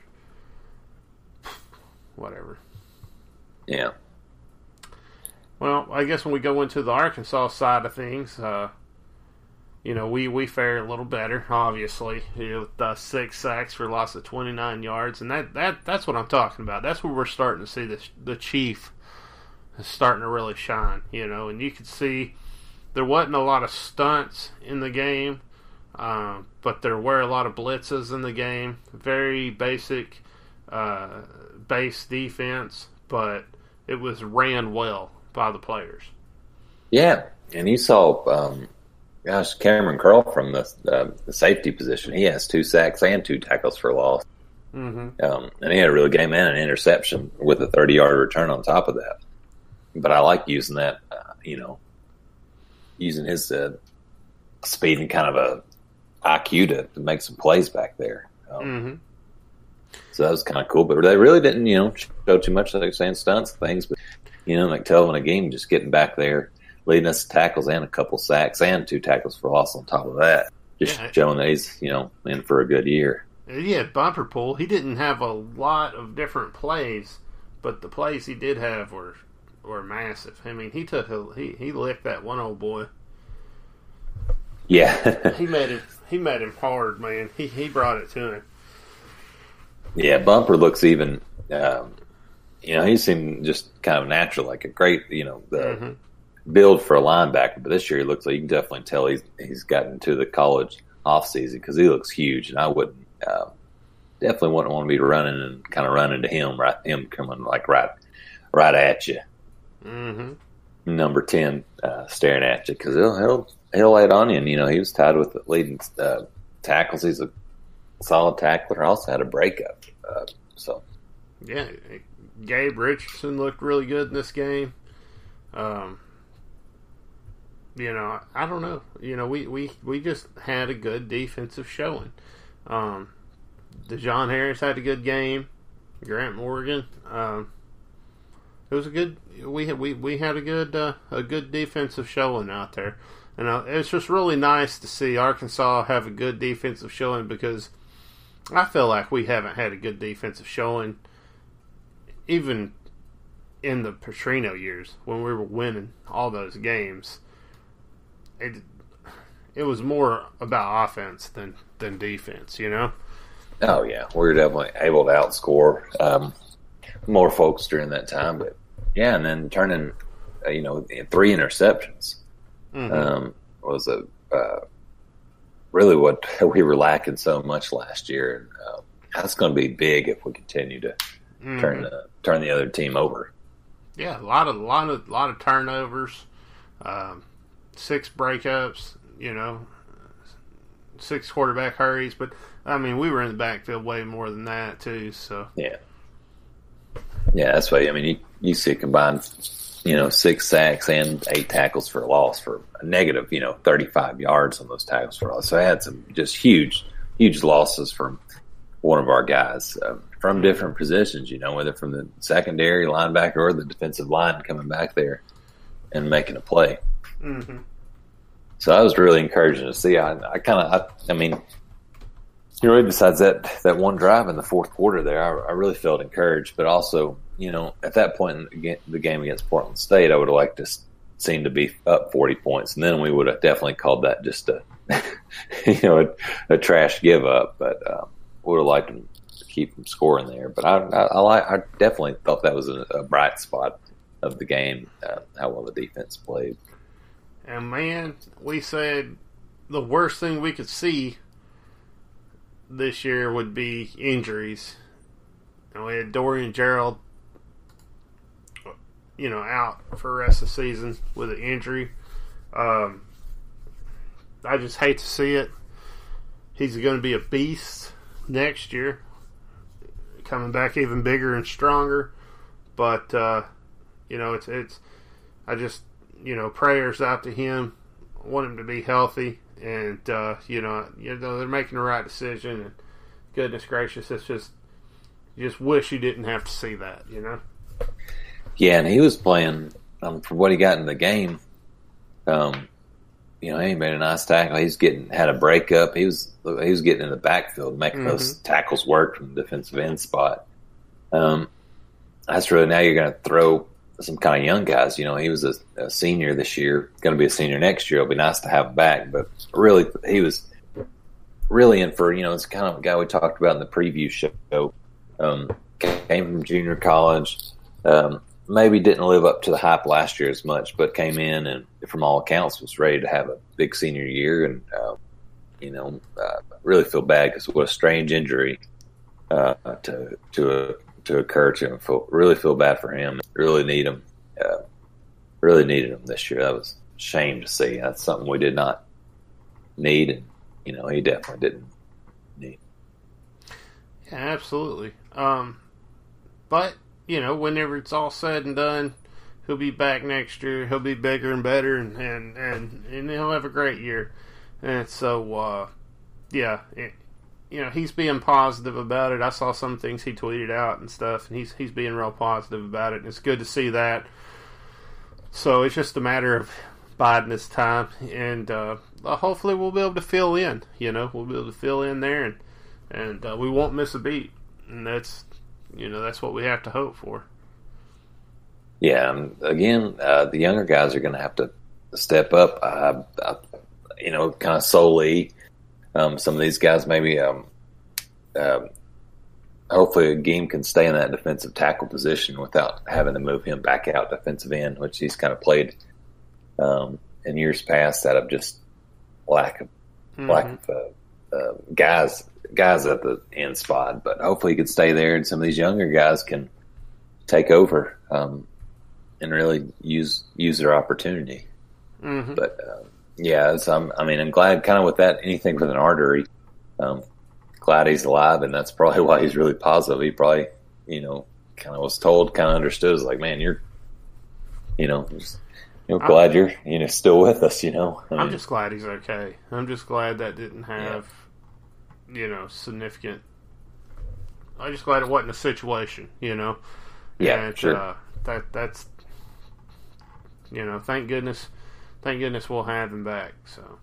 S1: whatever.
S2: Yeah.
S1: Well, I guess when we go into the Arkansas side of things, uh, you know, we, we fare a little better, obviously. With uh, six sacks for loss of 29 yards, and that, that that's what I'm talking about. That's where we're starting to see the the chief starting to really shine. You know, and you could see there wasn't a lot of stunts in the game, um, but there were a lot of blitzes in the game. Very basic uh, base defense, but it was ran well by the players.
S2: Yeah, and you saw, um, gosh, Kamren Curl from the, uh, the safety position. He has two sacks and two tackles for loss. Mm-hmm. Um, and he had a really game and an interception with a 30 yard return on top of that. But I like using that, uh, you know, using his uh, speed and kind of a IQ to, to make some plays back there. Um, mm-hmm. So that was kind of cool. But they really didn't, you know, show too much. Like saying stunts things, but you know, like telling a game, just getting back there, leading us to tackles and a couple sacks and two tackles for loss on top of that. Just yeah. showing that he's, you know, in for a good year.
S1: Yeah, bumper pull. He didn't have a lot of different plays, but the plays he did have were were massive. I mean, he took a, he he licked that one old boy.
S2: Yeah, *laughs*
S1: he made him he made him hard, man. He he brought it to him.
S2: Yeah, Bumper looks even um, you know, he seemed just kind of natural, like a great, you know, the mm-hmm. build for a linebacker. But this year, he looks like you can definitely tell he's he's gotten to the college off season because he looks huge, and I wouldn't uh, definitely wouldn't want to be running and kind of running to him, right? Him coming like right right at you. Mm-hmm. Number ten uh, staring at you because he'll he'll he'll lay it on you. And you know, he was tied with the leading uh, tackles. He's a solid tackler. Also had a breakup. Uh, so
S1: yeah, Gabe Richardson looked really good in this game. Um, you know, I don't know. You know, we, we, we just had a good defensive showing. Um, De'Jon Harris had a good game. Grant Morgan. Um, it was a good. We had we, we had a good uh, a good defensive showing out there, and uh, it's just really nice to see Arkansas have a good defensive showing because I feel like we haven't had a good defensive showing even in the Petrino years when we were winning all those games, it it was more about offense than than defense, you know.
S2: Oh yeah, we were definitely able to outscore um, more folks during that time, but yeah, and then turning, uh, you know, three interceptions mm-hmm. um, was a uh, really what *laughs* we were lacking so much last year, and uh, that's going to be big if we continue to mm-hmm. turn the turn the other team over.
S1: Yeah, a lot of lot of lot of turnovers, um, six breakups. You know, six quarterback hurries. But I mean, we were in the backfield way more than that too. So
S2: yeah, yeah, that's why. I mean, you you see combined, you know, six sacks and eight tackles for a loss for a negative, you know, thirty five yards on those tackles for a loss. So I had some just huge, huge losses from one of our guys. Um, from different positions, you know, whether from the secondary linebacker or the defensive line coming back there and making a play. Mm-hmm. So I was really encouraging to see. I, I kind of, I, I, mean, you know, besides that that one drive in the fourth quarter there, I, I, really felt encouraged. But also, you know, at that point in the game against Portland State, I would have liked to seem to be up forty points, and then we would have definitely called that just a, *laughs* you know, a, a trash give up. But um, would have liked to keep them scoring there. But I, I, I, I definitely thought that was a, a, bright spot of the game, uh, how well the defense played.
S1: And man, we said the worst thing we could see this year would be injuries. And we had Dorian Gerald, you know, out for the rest of the season with an injury. Um, I just hate to see it. He's going to be a beast next year, coming back even bigger and stronger. But uh, you know, it's it's. I just you know prayers out to him. I want him to be healthy, and uh, you know, you know they're making the right decision. And goodness gracious, it's just you just wish you didn't have to see that. You know.
S2: Yeah, and he was playing um, for what he got in the game. Um, you know, he made a nice tackle. He's getting had a breakup. He was he was getting in the backfield, making mm-hmm. those tackles work from the defensive end spot. Um, that's really now you're going to throw some kind of young guys. You know, he was a, a senior this year, going to be a senior next year. It'll be nice to have him back, but really, he was really in for you know it's kind of a guy we talked about in the preview show. Um, came from junior college. Um, maybe didn't live up to the hype last year as much, but came in and, from all accounts, was ready to have a big senior year. And uh, you know, uh, really feel bad because what a strange injury uh, to to to occur to him. Feel, really feel bad for him. Really need him. Uh, really needed him this year. That was a shame to see. That's something we did not need, and you know, he definitely didn't need.
S1: Yeah, absolutely. Um, but you know, whenever it's all said and done, he'll be back next year. He'll be bigger and better, and and and, and he'll have a great year. And so, uh, yeah, it, you know, he's being positive about it. I saw some things he tweeted out and stuff, and he's he's being real positive about it. And it's good to see that. So it's just a matter of biding his time, and uh, hopefully we'll be able to fill in. You know, we'll be able to fill in there, and and uh, we won't miss a beat. And that's you know that's what we have to hope for.
S2: Yeah, um, again, uh, the younger guys are going to have to step up. Uh, uh, you know, kind of solely. Um, some of these guys maybe. Um, um, hopefully, Agim can stay in that defensive tackle position without having to move him back out defensive end, which he's kind of played um, in years past out of just lack of mm-hmm. lack of uh, uh, guys guys at the end spot, but hopefully he could stay there, and some of these younger guys can take over um, and really use use their opportunity. Mm-hmm. But uh, yeah, I'm, I mean, I'm glad kind of with that anything with an artery. Um, glad he's alive, and that's probably *laughs* why he's really positive. He probably, you know, kind of was told, kind of understood. Is like, man, you're, you know, just, you know, glad I'm, you're, you know, still with us. You know,
S1: I am just glad he's okay. I'm just glad that didn't have. Yeah you know, significant. I'm just glad it wasn't a situation, you know.
S2: Yeah, and, sure.
S1: Uh, that that's you know, thank goodness, thank goodness we'll have him back. So.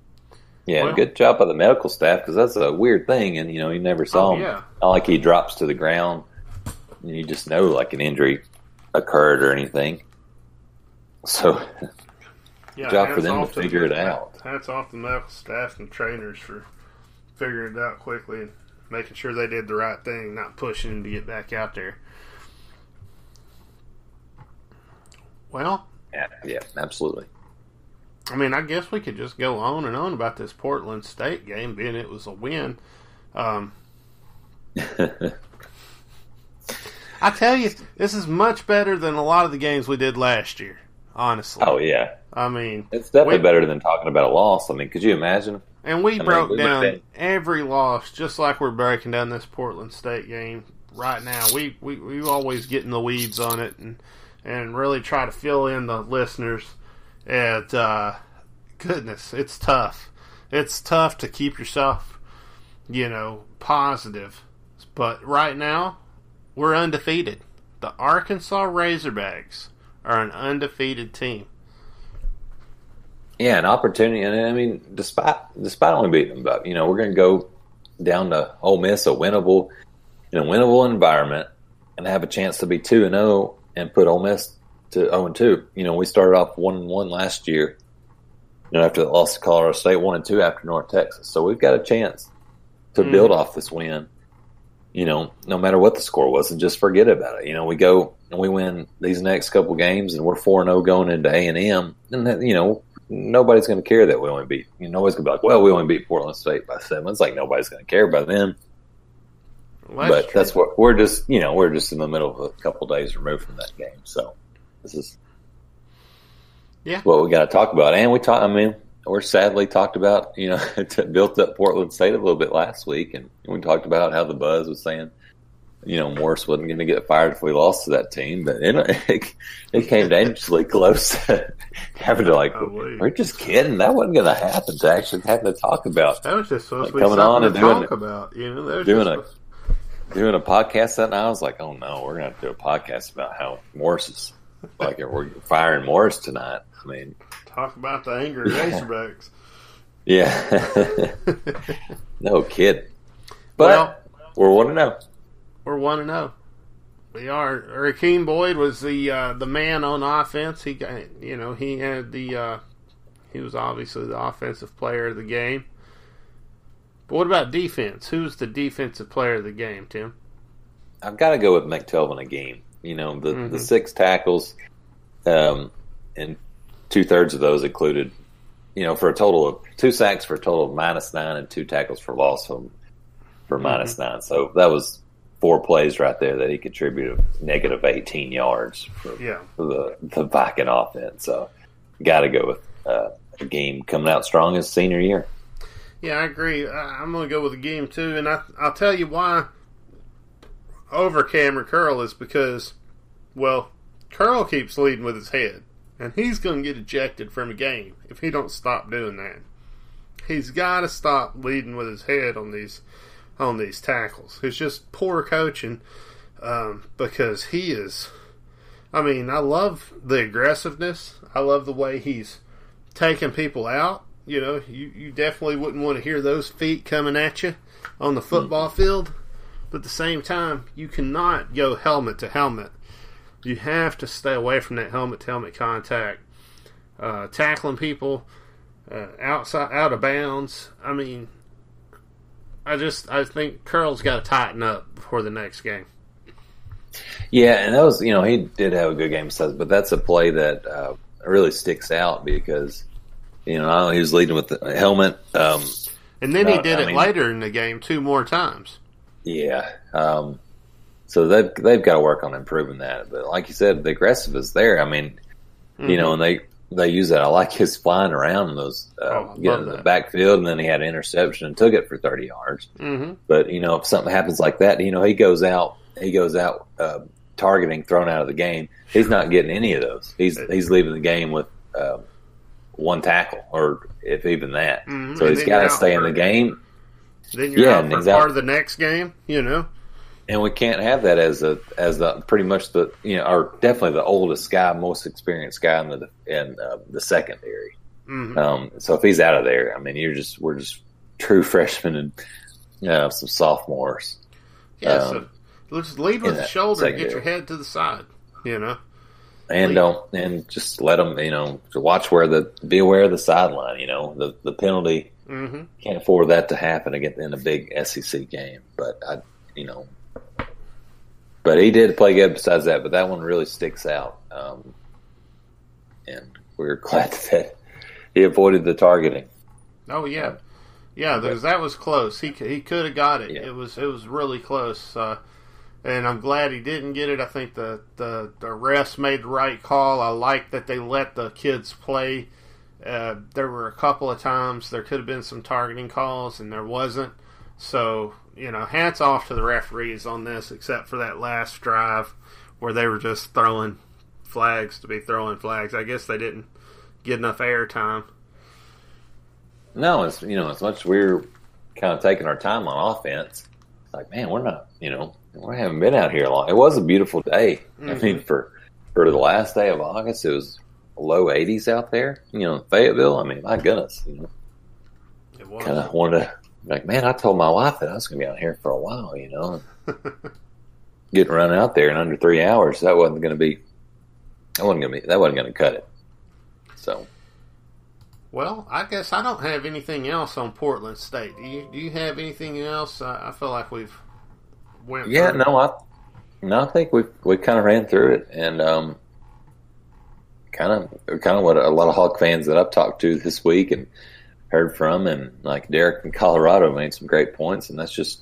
S2: Yeah, well, good job by the medical staff because that's a weird thing, and you know you never saw oh, him.
S1: Yeah.
S2: Not like he drops to the ground, and you just know like an injury occurred or anything. So, *laughs* yeah, job for them to figure
S1: the,
S2: it out.
S1: Hats off the medical staff and trainers for figuring it out quickly and making sure they did the right thing, not pushing to get back out there. Well,
S2: yeah, yeah, absolutely.
S1: I mean, I guess we could just go on and on about this Portland State game, being it was a win. Um, *laughs* I tell you, this is much better than a lot of the games we did last year. Honestly.
S2: Oh yeah.
S1: I mean,
S2: it's definitely we, better than talking about a loss. I mean, could you imagine?
S1: And we I broke mean, we down every loss, just like we're breaking down this Portland State game right now. We we we always get in the weeds on it and and really try to fill in the listeners. And uh, goodness, it's tough. It's tough to keep yourself, you know, positive. But right now, we're undefeated. The Arkansas Razorbacks are an undefeated team.
S2: Yeah, an opportunity, and I mean, despite despite only beating them, but you know, we're going to go down to Ole Miss, a winnable, in a winnable environment, and have a chance to be two and zero oh and put Ole Miss to zero and two. You know, we started off one and one last year. You know, after the loss to Colorado State, one and two after North Texas, so we've got a chance to mm. build off this win. You know, no matter what the score was, and just forget about it. You know, we go and we win these next couple games, and we're four and zero oh going into A and M, and you know nobody's going to care that we only beat. You know, nobody's going to be like, well, we only beat Portland State by seven. It's like nobody's going to care about them. Well, that's but true. that's what we're just, you know, we're just in the middle of a couple days removed from that game. So this is
S1: yeah
S2: what we got to talk about. And we talk. I mean, we're sadly talked about you know *laughs* built up Portland State a little bit last week, and we talked about how the buzz was saying you know, Morris wasn't going to get fired if we lost to that team, but it, it, it came dangerously close *laughs* to having to like, we're just kidding. That wasn't going to happen to actually having to talk about.
S1: That was just supposed like, to be coming on and doing talk about, you know,
S2: doing a, doing a podcast that night. I was like, oh no, we're going to do a podcast about how Morris is like, we're firing Morris tonight. I mean,
S1: talk about the anger of Razorbacks.
S2: Yeah. *laughs* no kid. But well, we're one to know
S1: we're one and zero. Oh. We are. Rakeem Boyd was the uh, the man on offense. He got you know he had the uh, he was obviously the offensive player of the game. But what about defense? Who's the defensive player of the game, Tim?
S2: I've got to go with McTelvin again. You know the mm-hmm. the six tackles, um, and two thirds of those included, you know, for a total of two sacks for a total of minus nine and two tackles for loss from for mm-hmm. minus nine. So that was four plays right there that he contributed negative 18 yards for,
S1: yeah.
S2: for the, the Viking offense. So, got to go with uh, Agim coming out strong as senior year.
S1: Yeah, I agree. I'm going to go with the game too, and I, I'll tell you why over Kamren Curl is because, well, Curl keeps leading with his head, and he's going to get ejected from a game if he don't stop doing that. He's got to stop leading with his head on these on these tackles. It's just poor coaching um, because he is. I mean, I love the aggressiveness. I love the way he's taking people out. You know, you, you definitely wouldn't want to hear those feet coming at you on the football mm-hmm. field. But at the same time, you cannot go helmet to helmet. You have to stay away from that helmet to helmet contact. Uh, tackling people uh, outside, out of bounds. I mean, I just I think Curl's got to tighten up before the next game.
S2: Yeah, and that was you know he did have a good game, but that's a play that uh, really sticks out because you know he was leading with the helmet, um,
S1: and then he did I it mean, later in the game two more times.
S2: Yeah, um, so they've they've got to work on improving that. But like you said, the aggressive is there. I mean, mm-hmm. you know, and they they use that. I like his flying around in those, uh, oh, getting in the backfield, and then he had an interception and took it for thirty yards.
S1: Mm-hmm.
S2: But you know, if something happens like that, you know, he goes out, he goes out uh, targeting, thrown out of the game. He's not getting any of those. He's he's leaving the game with uh, one tackle, or if even that. Mm-hmm. So and he's got to stay in the game.
S1: Then you're yeah, out for part of the next game. You know
S2: and we can't have that as a as the pretty much the you know or definitely the oldest guy, most experienced guy in the in uh, the secondary. Mm-hmm. Um, so if he's out of there, I mean, you're just we're just true *laughs* freshmen and you know, some sophomores.
S1: Yeah, um, so just lead with the shoulder and get your head to the side. You know,
S2: and lead. don't and just let them. You know, to watch where the be aware of the sideline. You know, the the penalty.
S1: Mm-hmm.
S2: Can't afford that to happen again in a big SEC game. But I, you know, but he did play good besides that. But that one really sticks out, um, and we're *laughs* glad that he avoided the targeting.
S1: Oh yeah, yeah, because that was close. He he could have got it. Yeah. It was it was really close. Uh, and I'm glad he didn't get it. I think the, the, the refs made the right call. I like that they let the kids play. Uh, there were a couple of times there could have been some targeting calls, and there wasn't. So you know, hats off to the referees on this, except for that last drive where they were just throwing flags to be throwing flags. I guess they didn't get enough air time.
S2: No, it's you know, as much as we're kind of taking our time on offense, it's like man, we're not, you know, we haven't been out here long. It was a beautiful day. Mm-hmm. I mean, for for the last day of August, it was low 80s out there. You know, Fayetteville. I mean, my goodness, you know, kind of wanted to like, man, I told my wife that I was going to be out here for a while, you know. *laughs* Getting run out there in under three hours, that wasn't going to be, that wasn't going to be, that wasn't going to cut it. So.
S1: Well, I guess I don't have anything else on Portland State. Do you? Do you have anything else? I, I feel like we've went.
S2: Yeah, no, I, no, I think we we kind of ran through it, and um, kind of kind of what a lot of Hawk fans that I've talked to this week, and heard from, and like Derek in Colorado made some great points, and that's just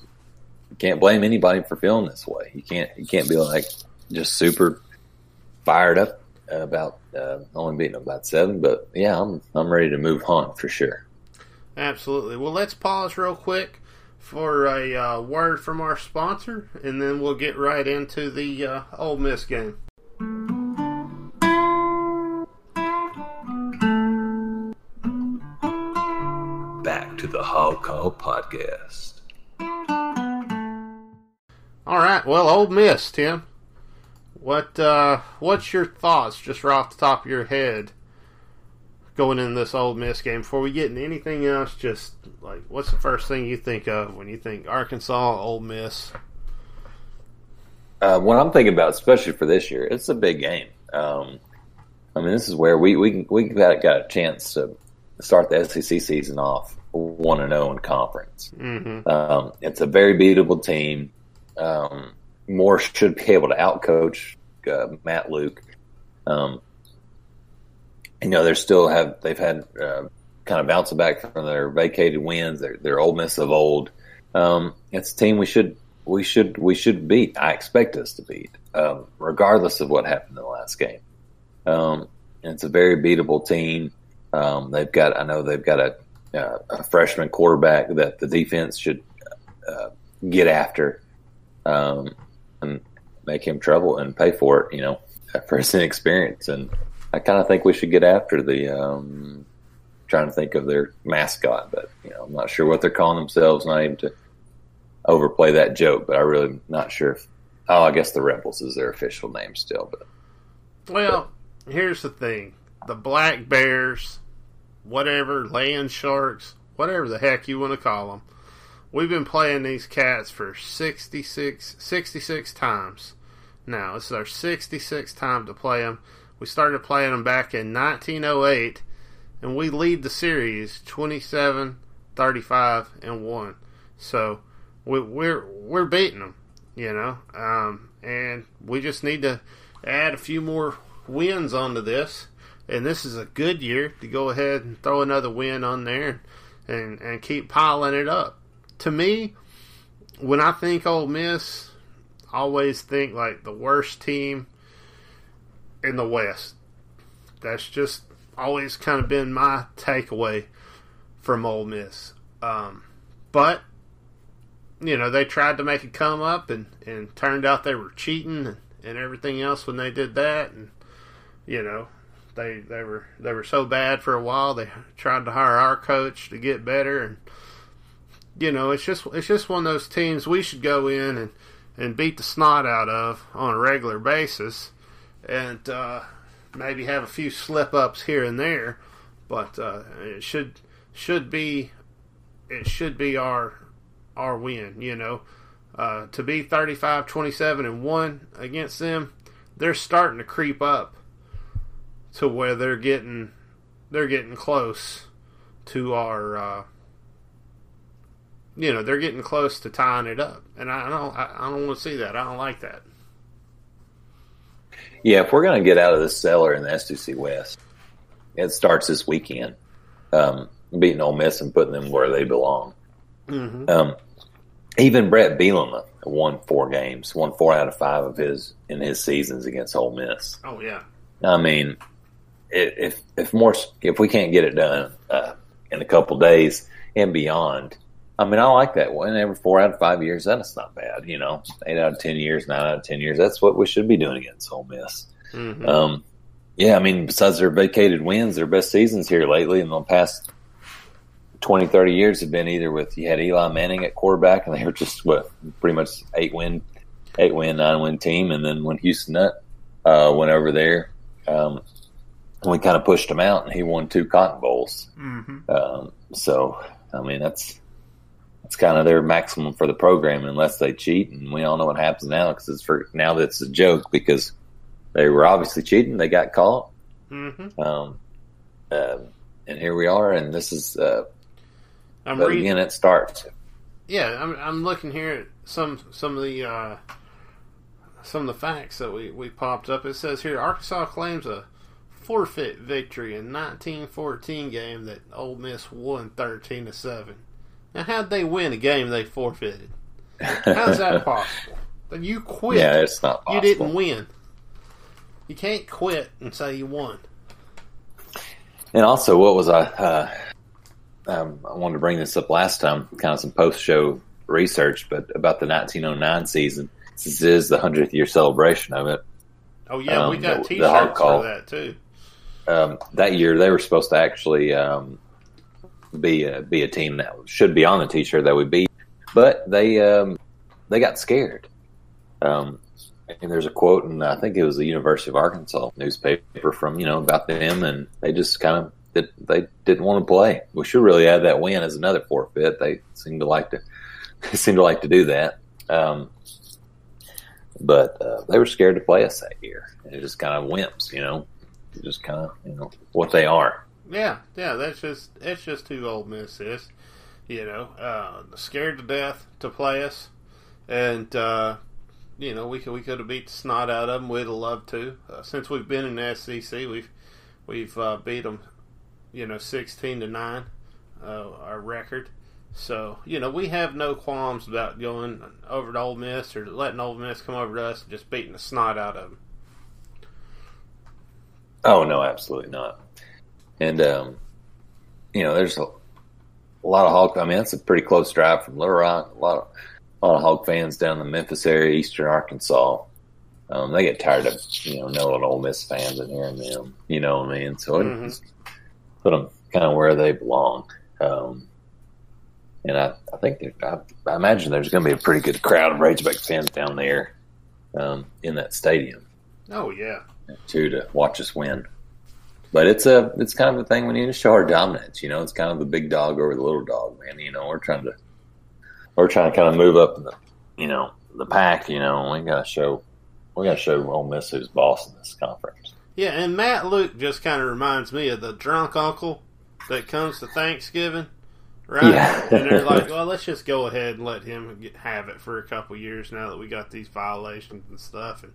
S2: you can't blame anybody for feeling this way. You can't you can't be like just super fired up about uh, only beating about seven, but yeah, I'm I'm ready to move on for sure.
S1: Absolutely. Well, let's pause real quick for a uh, word from our sponsor, and then we'll get right into the uh, Ole Miss game.
S2: Hog Call podcast.
S1: All right. Well, Ole Miss, Tim. What uh, what's your thoughts, just right off the top of your head, going in this Ole Miss game? Before we get into anything else, just like what's the first thing you think of when you think Arkansas, Ole Miss?
S2: Uh, what I'm thinking about, especially for this year, it's a big game. Um, I mean, this is where we we we got, got a chance to start the SEC season off one and zero in conference.
S1: Mm-hmm.
S2: Um, it's a very beatable team. Um, Moore should be able to outcoach uh, Matt Luke. Um, you know, they still have they've had uh, kind of bouncing back from their vacated wins. Their their Ole Miss of old. Um, it's a team we should we should we should beat. I expect us to beat, um, regardless of what happened in the last game. Um, it's a very beatable team. Um, they've got I know they've got a, uh, a freshman quarterback that the defense should uh, get after um, and make him trouble and pay for it. You know, for his *laughs* inexperience. And I kind of think we should get after the. Um, trying to think of their mascot, but you know, I'm not sure what they're calling themselves. Not even to overplay that joke, but I really not sure. If, oh, I guess the Rebels is their official name still, but
S1: Well, here's the thing: the Black Bears, whatever, land sharks, whatever the heck you want to call them. We've been playing these cats for 66, 66 times. Now, this is our 66th time to play them. We started playing them back in 1908, and we lead the series 27, 35, and 1. So, we, we're we're beating them, you know, um, and we just need to add a few more wins onto this. And this is a good year to go ahead and throw another win on there and, and, keep piling it up. To me, when I think Ole Miss, I always think like the worst team in the West. That's just always kind of been my takeaway from Ole Miss. Um, but you know they tried to make it come up and and turned out they were cheating and, and everything else when they did that and you know they they were they were so bad for a while they tried to hire our coach to get better and you know it's just it's just one of those teams we should go in and and beat the snot out of on a regular basis and uh, maybe have a few slip ups here and there but uh, it should should be it should be our our win, you know. Uh, to be 35 27 and 1 against them, they're starting to creep up to where they're getting they're getting close to our uh, you know, they're getting close to tying it up. And I don't I, don't want to see that. I don't like that.
S2: Yeah, if we're going to get out of the cellar in the SEC West, it starts this weekend. Um, beating Ole Miss and putting them where they belong.
S1: Mm-hmm.
S2: Um, even Brett Bielema won four games, won four out of five of his in his seasons against Ole Miss.
S1: Oh yeah.
S2: I mean, if if more if we can't get it done uh, in a couple days and beyond, I mean, I like that one. Every four out of five years, that's not bad. You know, eight out of ten years, nine out of ten years, that's what we should be doing against Ole Miss.
S1: Mm-hmm.
S2: Um, yeah, I mean, besides their vacated wins, their best seasons here lately in the past 20, 30 years have been either with you had Eli Manning at quarterback, and they were just what pretty much eight win, eight win, nine win team, and then when Houston Nutt uh, went over there, um, we kind of pushed him out, and he won two Cotton Bowls.
S1: Mm-hmm.
S2: Um, so, I mean, that's that's kind of their maximum for the program, unless they cheat, and we all know what happens now because it's for now that's a joke because they were obviously cheating, they got caught,
S1: Mm-hmm.
S2: um, uh, and here we are, and this is. Uh,
S1: I'm
S2: but
S1: reading.
S2: again, it starts.
S1: Yeah, I'm, I'm looking here at some some of the uh, some of the facts that we, we popped up. It says here Arkansas claims a forfeit victory in 1914 game that Ole Miss won 13 to seven. Now, how'd they win a game they forfeited? How's that *laughs* possible? You quit?
S2: yeah, it's not
S1: you didn't win. you can't quit and say you won.
S2: And also, what was I? Uh, um, I wanted to bring this up last time, kind of some post show research, but about the 1909 season. This is the hundredth year celebration of it.
S1: Oh yeah,
S2: Um,
S1: we got
S2: the- the
S1: T-shirts
S2: call.
S1: for that too.
S2: Um, that year, they were supposed to actually um, be a, be a team that should be on the T-shirt that we beat, but they um, they got scared. Um, and there's a quote, and I think it was the University of Arkansas newspaper from you know about them, and they just kind of did, they didn't want to play. We should really add that win as another forfeit. They seem to like to they *laughs* seem to like to do that. Um, but uh, they were scared to play us that year. And it just kind of wimps, you know, just kind of you know what they are.
S1: Yeah, yeah, that's just it's just who Ole Miss is. You know, uh, scared to death to play us, and uh, you know we could we could have beat the snot out of them. We'd have loved to. Uh, since we've been in the SEC, we've we've uh, beat them, you know, sixteen to nine, uh, our record. So you know we have no qualms about going over to Ole Miss or letting Ole Miss come over to us and just beating the snot out of them.
S2: Oh no, absolutely not. And um, you know, there's a, a lot of Hawk. I mean, that's a pretty close drive from Little Rock. A lot of a lot of Hawk fans down in the Memphis area, Eastern Arkansas. Um, they get tired of you know knowing Ole Miss fans and hearing them. You know what I mean? So it
S1: Mhm.
S2: just put them kind of where they belong. Um, and I, I think there- I, I imagine there's going to be a pretty good crowd of Razorback fans down there um, in that stadium
S1: Oh yeah,
S2: too to watch us win. But it's a it's kind of a thing we need to show our dominance. You know, it's kind of the big dog over the little dog, man. You know, we're trying to we're trying to kind of move up in the you know the pack. You know, we got to show we got to show Ole Miss who's boss in this conference.
S1: Yeah, and Matt Luke just kind of reminds me of the drunk uncle that comes to Thanksgiving, right?
S2: Yeah.
S1: and they're like, *laughs* "Well, let's just go ahead and let him get, have it for a couple years now that we got these violations and stuff." And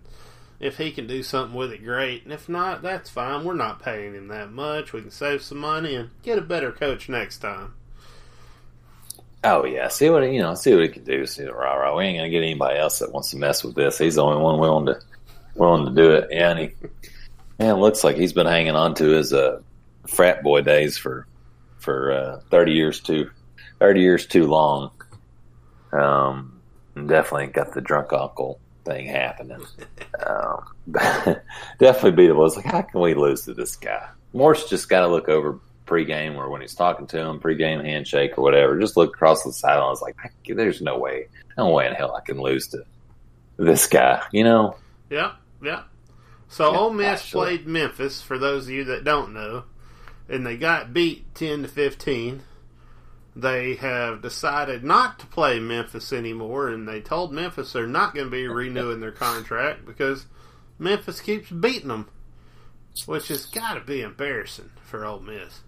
S1: if he can do something with it, great. And if not, that's fine. We're not paying him that much. We can save some money and get a better coach next time.
S2: Oh yeah, see what you know, see what he can do. See rah rah. We ain't gonna get anybody else that wants to mess with this. He's the only one willing to willing to do it. Yeah, and he man looks like he's been hanging on to his uh, frat boy days for for uh, thirty years too thirty years too long. Um, definitely got the drunk uncle thing happening. Um, *laughs* definitely beatable. It's like how can we lose to this guy? Morris just got to look over pregame or when he's talking to him, pregame handshake or whatever. Just look across the sideline. It's like, there's no way, no way in hell I can lose to this guy. You know?
S1: Yeah, yeah. So
S2: Yeah,
S1: Ole Miss
S2: actually.
S1: played Memphis for those of you that don't know, and they got beat ten to fifteen. They have decided not to play Memphis anymore, and they told Memphis they're not going to be renewing their contract because Memphis keeps beating them, which has got to be embarrassing for Ole Miss.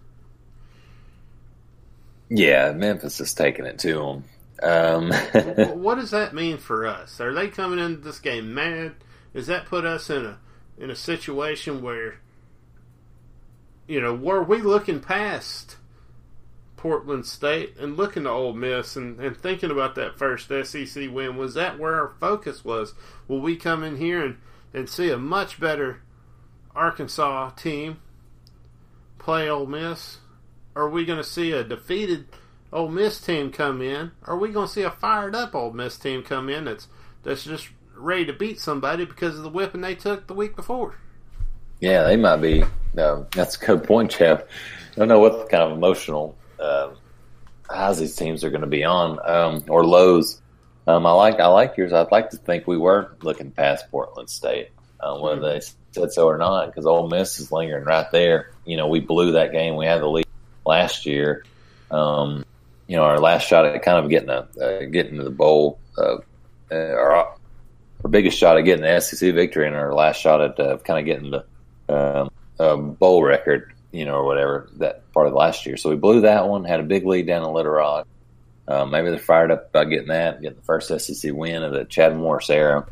S2: Yeah, Memphis is taking it to them. Um, *laughs*
S1: what does that mean for us? Are they coming into this game mad? Does that put us in a in a situation where you know were we looking past Portland State and looking to Ole Miss and, and thinking about that first SEC win? Was that where our focus was? Will we come in here and, and see a much better Arkansas team play Ole Miss? Are we going to see a defeated Ole Miss team come in? Are we going to see a fired up Ole Miss team come in that's that's just ready to beat somebody because of the whipping they took the week before?
S2: yeah, they might be. Um, that's a good point, Jeff. I don't know what kind of emotional uh, highs these teams are going to be on um, or lows. Um, I like I like yours. I'd like to think we were looking past Portland State, uh, whether they said so or not, because Ole Miss is lingering right there. You know, we blew that game. We had the lead last year. Um, you know, our last shot at kind of getting a uh, getting to the bowl, uh, uh, our, our biggest shot at getting the SEC victory, and our last shot at uh, kind of getting the um, um, bowl record, you know, or whatever that part of last year. So we blew that one. Had a big lead down in Little Rock. Uh, maybe they're fired up about getting that, getting the first SEC win of the Chad Morris era.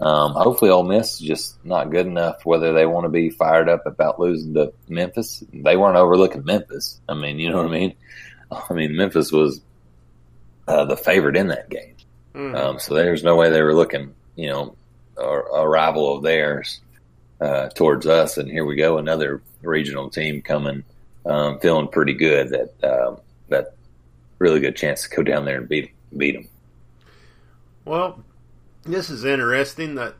S2: Um, hopefully, Ole Miss is just not good enough. Whether they want to be fired up about losing to Memphis, they weren't overlooking Memphis. I mean, you know what I mean. I mean, Memphis was uh, the favorite in that game,
S1: Mm.
S2: um, so there's no way they were looking, you know, a, a rival of theirs. Uh, towards us. And here we go, another regional team coming, um, feeling pretty good. That uh, that really good chance to go down there and beat beat them.
S1: Well, this is interesting that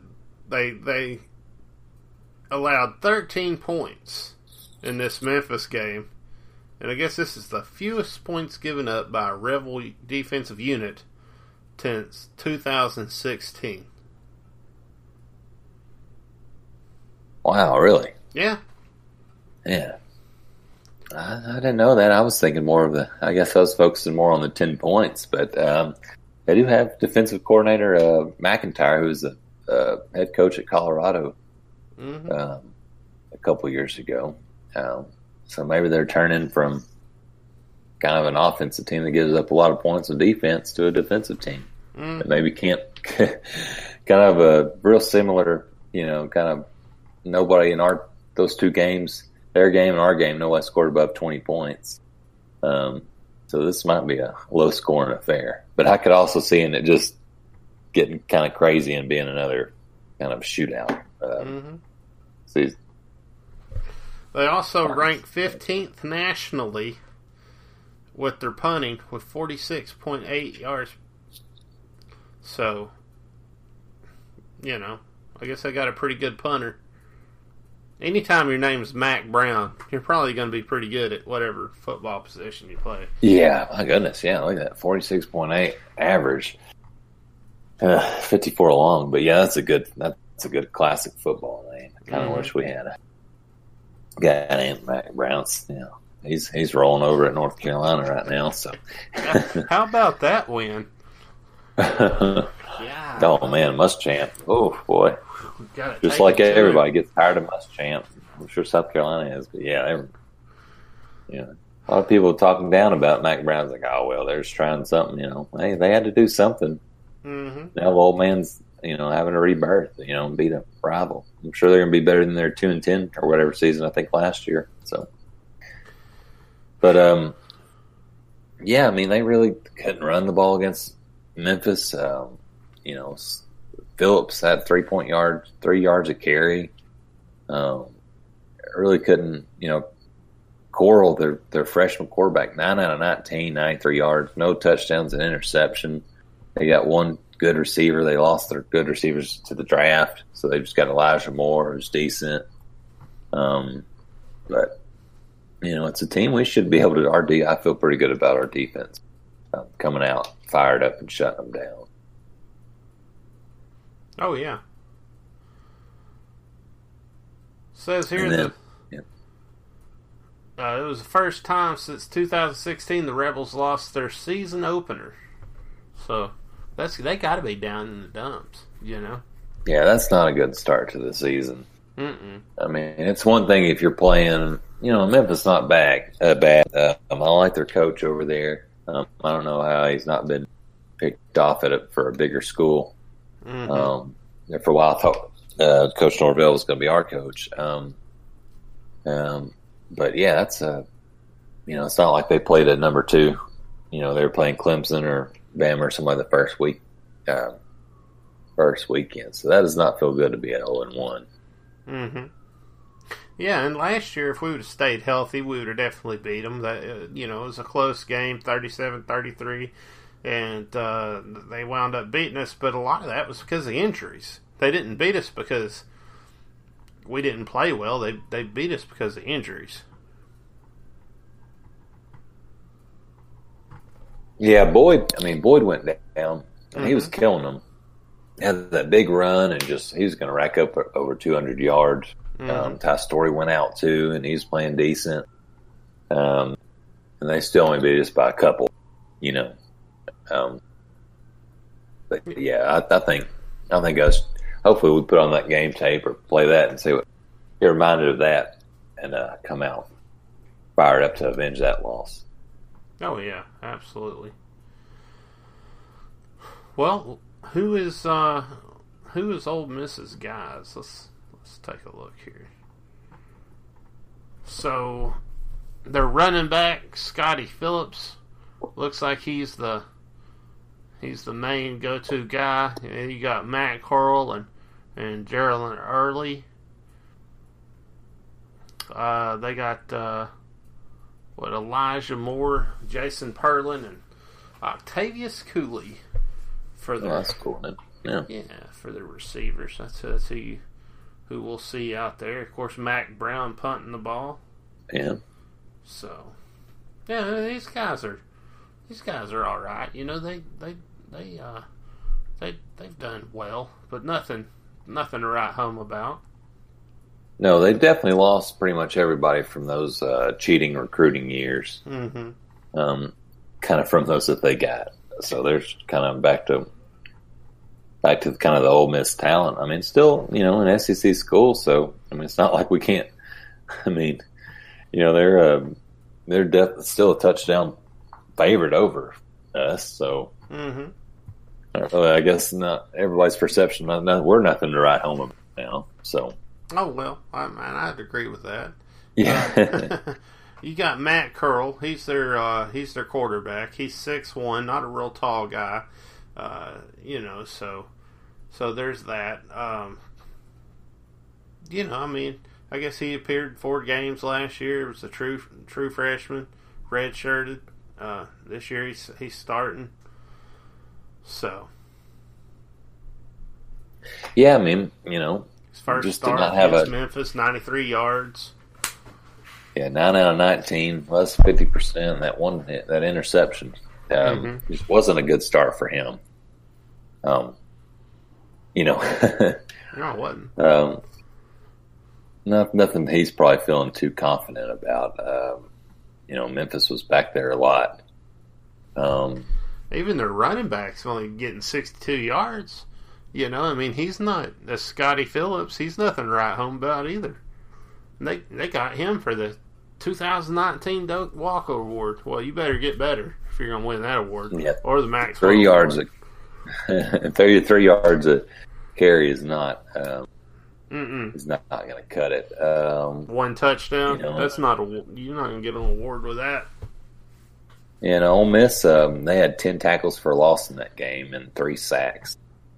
S1: they they allowed 13 points in this Memphis game, and I guess this is the fewest points given up by a Rebel defensive unit since 2016.
S2: Wow, really?
S1: Yeah.
S2: Yeah. I, I, didn't know that. I was thinking more of the. I guess I was focusing more on the ten points, but um, they do have defensive coordinator uh, MacIntyre, who's the uh, head coach at Colorado mm-hmm. um, a couple years ago. Um, so maybe they're turning from kind of an offensive team that gives up a lot of points of defense to a defensive team mm. that maybe can't *laughs* kind of a real similar, you know, kind of nobody in our those two games, their game and our game, nobody scored above twenty points. Um, so this might be a low scoring affair. But I could also see in it just getting kind of crazy and being another kind of shootout. Um, mm-hmm.
S1: See, they also rank 15th nationally with their punting with 46.8 yards. So, you know, I guess I got a pretty good punter anytime your name's Mac Brown, you're probably going to be pretty good at whatever football position you play.
S2: Yeah, my goodness, yeah, look at that, forty six point eight average, uh, fifty four long. But yeah, that's a good that's a good classic football name. I kind of mm-hmm. wish we had a guy named Mac Brown. You know, he's he's rolling over at North Carolina right now. So,
S1: how about that win? *laughs*
S2: yeah. Oh man, Muschamp. Oh boy. Just like everybody gets tired of Muschamp. I'm sure South Carolina is, but yeah, yeah. A lot of people talking down about Mack Brown's like, oh well, they're just trying something. You know, hey, they had to do something. Mm-hmm. Now the old man's you know having a rebirth. You know, and beat a rival. I'm sure they're going to be better than their two and ten or whatever season I think last year. So, but um, yeah, I mean they really couldn't run the ball against Memphis. Um, you know, Phillips had three point yards, three yards of carry. Um, really couldn't, you know, Corral, their their freshman quarterback, nine out of 19, 93 yards, no touchdowns and interception. They got one good receiver. They lost their good receivers to the draft, so they just got Elijah Moore, who's decent. Um, but you know, it's a team we should be able to. Our D, I feel pretty good about our defense um, coming out fired up and shutting them down.
S1: Oh yeah. Says here that uh, it was the first time since 2016 the Rebels lost their season opener. So that's they got to be down in the dumps, you know.
S2: Yeah, that's not a good start to the season. Mm-mm. I mean, it's one thing if you're playing, you know, Memphis not bad. Uh, bad. Uh, I like their coach over there. Um, I don't know how he's not been picked off at it for a bigger school. Mm-hmm. Um, for a while, I thought uh, Coach Norvell was going to be our coach. Um, um, but yeah, that's a, you know, it's not like they played at number two. You know, they were playing Clemson or Bama or somebody the first week, uh, first weekend. So that does not feel good to be at 0 and 1.
S1: Mm-hmm. Yeah, and last year, if we would have stayed healthy, we would have definitely beat them. That, uh, you know, it was a close game, 37 33 and uh, they wound up beating us. But a lot of that was because of the injuries. They didn't beat us because we didn't play well. They they beat us because of injuries.
S2: Yeah, Boyd. I mean, Boyd went down and mm-hmm. he was mm-hmm. killing them. Had that big run and just he was going to rack up over 200 yards. Mm-hmm. Um, Ty Storey went out too, and he's playing decent. Um, and they still only beat us by a couple. You know, um, but yeah, I, I, think I think us. Hopefully, we put on that game tape or play that and see what get reminded of that and uh, come out fired up to avenge that loss.
S1: Oh yeah, absolutely. Well, who is uh, who is Ole Miss's guys? Let's let's take a look here. So, their running back Scottie Phillips looks like he's the He's the main go-to guy. And you got Matt Corral and and Jerrion Ealy Uh, they got uh, what Elijah Moore, Jason Pellerin, and Octavious Cooley for
S2: Oh,
S1: their
S2: that's cool. Yeah.
S1: yeah for the receivers. That's, that's who you, who we'll see out there. Of course, Mac Brown punting the ball.
S2: Yeah.
S1: So, yeah, these guys are these guys are all right. You know, they they they uh they they've done well, but nothing nothing to write home about.
S2: No, they've definitely lost pretty much everybody from those uh, cheating recruiting years.
S1: Mm-hmm.
S2: Um, kind of from those that they got. So they're kind of back to back to kind of the Ole Miss talent. I mean, still, you know, an SEC school. So I mean, it's not *laughs* like we can't. I mean, you know, they're uh, they're def- still a touchdown favorite over us. So
S1: Mm-hmm.
S2: uh, I guess not everybody's perception. Not, not, we're nothing to write home about now. So
S1: Oh well, I man, I'd agree with that.
S2: yeah, *laughs*
S1: you got Matt Corral. He's their uh, he's their quarterback. He's six one, not a real tall guy. Uh, you know, so so there's that. Um, you know, I mean, I guess he appeared four games last year. It Was a true true freshman, red shirted. Uh, this year he's he's starting. So
S2: yeah. I mean, you know,
S1: his first
S2: Just did
S1: start
S2: not have a-
S1: Memphis, ninety three yards.
S2: Yeah, nine out of nineteen, less fifty percent. That one, that interception, um,
S1: Mhm.
S2: just wasn't a good start for him. Um, you know, *laughs*
S1: No, it wasn't.
S2: um, not nothing. He's probably feeling too confident about. Um, you know, Memphis was back there a lot. Um,
S1: Even their running backs only getting 62 yards. You know, I mean, he's not a Scottie Phillips. He's nothing to write home about either. They they got him for the 2019 Doak Walker Award. Well, you better get better if you're going to win that award.
S2: Yeah.
S1: Or the Max.
S2: three yards, a, *laughs* three three yards a carry is not um,
S1: Mm-mm.
S2: is not, not going to cut it. Um,
S1: One touchdown.
S2: You know.
S1: That's not a. You're not going to get an award with that.
S2: And Ole Miss, um, they had ten tackles for loss in that game and three sacks.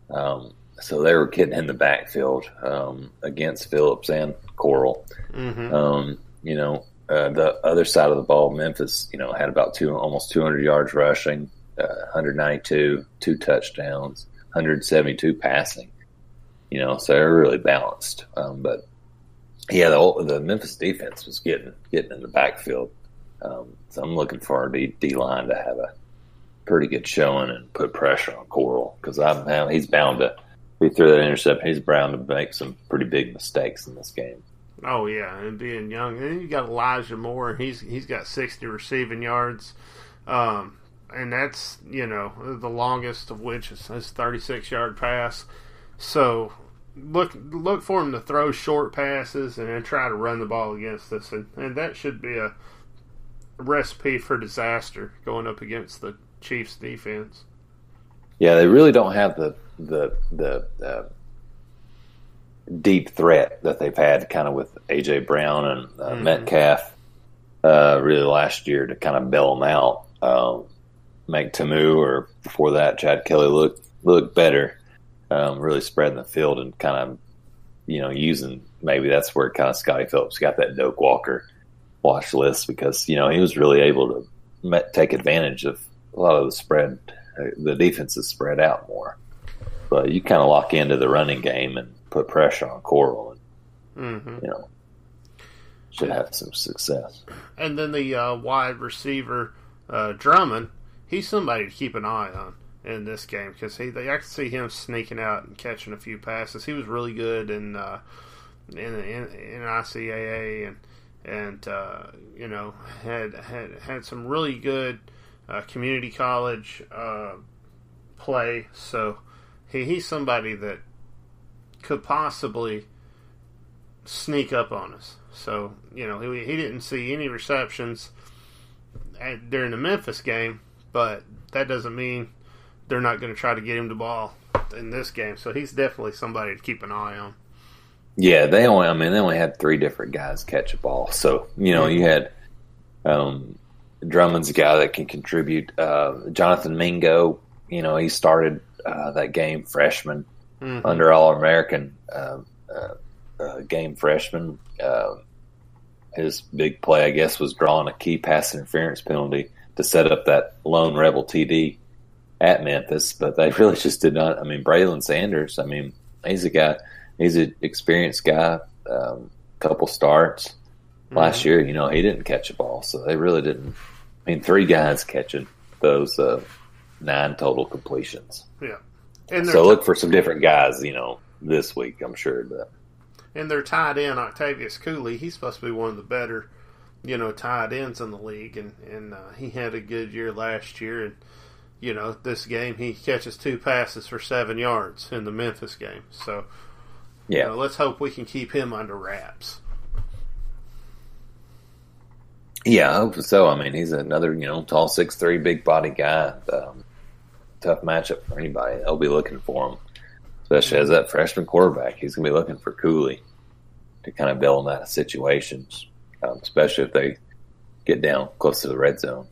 S2: Um, so they were getting in the backfield um, against Phillips and Corral.
S1: Mm-hmm.
S2: Um, you know, uh, the other side of the ball, Memphis, you know, had about two, almost 200 yards rushing, uh, 192, two touchdowns, 172 passing. You know, so they're really balanced. Um, but yeah, the the Memphis defense was getting getting in the backfield. Um, so I'm looking for our D, D line to have a pretty good showing and put pressure on Corral because I'm he's bound to. He threw that interception. He's bound to make some pretty big mistakes in this game.
S1: Oh yeah, and being young, and you got Elijah Moore. He's he's got sixty receiving yards, um, and that's you know the longest of which is his thirty six yard pass. So look look for him to throw short passes and then try to run the ball against us, and, and that should be a recipe for disaster going up against the Chiefs defense.
S2: Yeah, they really don't have the the the uh, deep threat that they've had, kind of with AJ Brown and uh,
S1: Mhm.
S2: Metcalf, uh, really last year to kind of bail them out. Um, make Ta'amu or before that, Chad Kelly look look better, um, really spreading the field and kind of you know using maybe that's where kind of Scottie Phillips got that Doak Walker watch list because you know he was really able to take advantage of a lot of the spread. Uh, the defense is spread out more, but you kind of lock into the running game and put pressure on Corral, and
S1: hmm
S2: you know should have some success.
S1: And then the uh, wide receiver uh, Drummond, he's somebody to keep an eye on in this game because he I could see him sneaking out and catching a few passes. He was really good in uh, in, in in ICAA and and uh, you know had had had some really good uh, community college uh, play. So he, he's somebody that could possibly sneak up on us. So you know he, he didn't see any receptions at, during the Memphis game, but that doesn't mean they're not going to try to get him the ball in this game. So he's definitely somebody to keep an eye on.
S2: Yeah, they only. I mean, they only had three different guys catch a ball. So you know, you had um, Drummond's a guy that can contribute. Uh, Jonathan Mingo, you know, he started uh, that game freshman
S1: Mhm.
S2: under All American uh, uh, uh, game freshman. Uh, his big play, I guess, was drawing a key pass interference penalty to set up that lone rebel TD at Memphis. But they *laughs* really just did not. I mean, Braylon Sanders. I mean, he's a guy. He's an experienced guy. Um, couple starts mm-hmm. last year. You know, he didn't catch a ball, so they really didn't. I mean, three guys catching those uh, nine total completions.
S1: Yeah.
S2: And so look for some different guys, you know, this week, I'm sure. But
S1: and they're tied in Octavious Cooley. He's supposed to be one of the better, you know, tied ends in the league, and and uh, he had a good year last year. And you know, this game he catches two passes for seven yards in the Memphis game. So yeah, you know, let's hope we can keep him under wraps.
S2: Yeah, I hope so. I mean, he's another you know tall, six three, big body guy. Um, tough matchup for anybody. They'll be looking for him, especially as that freshman quarterback. He's going to be looking for Cooley to kind of bail him out of situations, um, especially if they get down close to the red zone.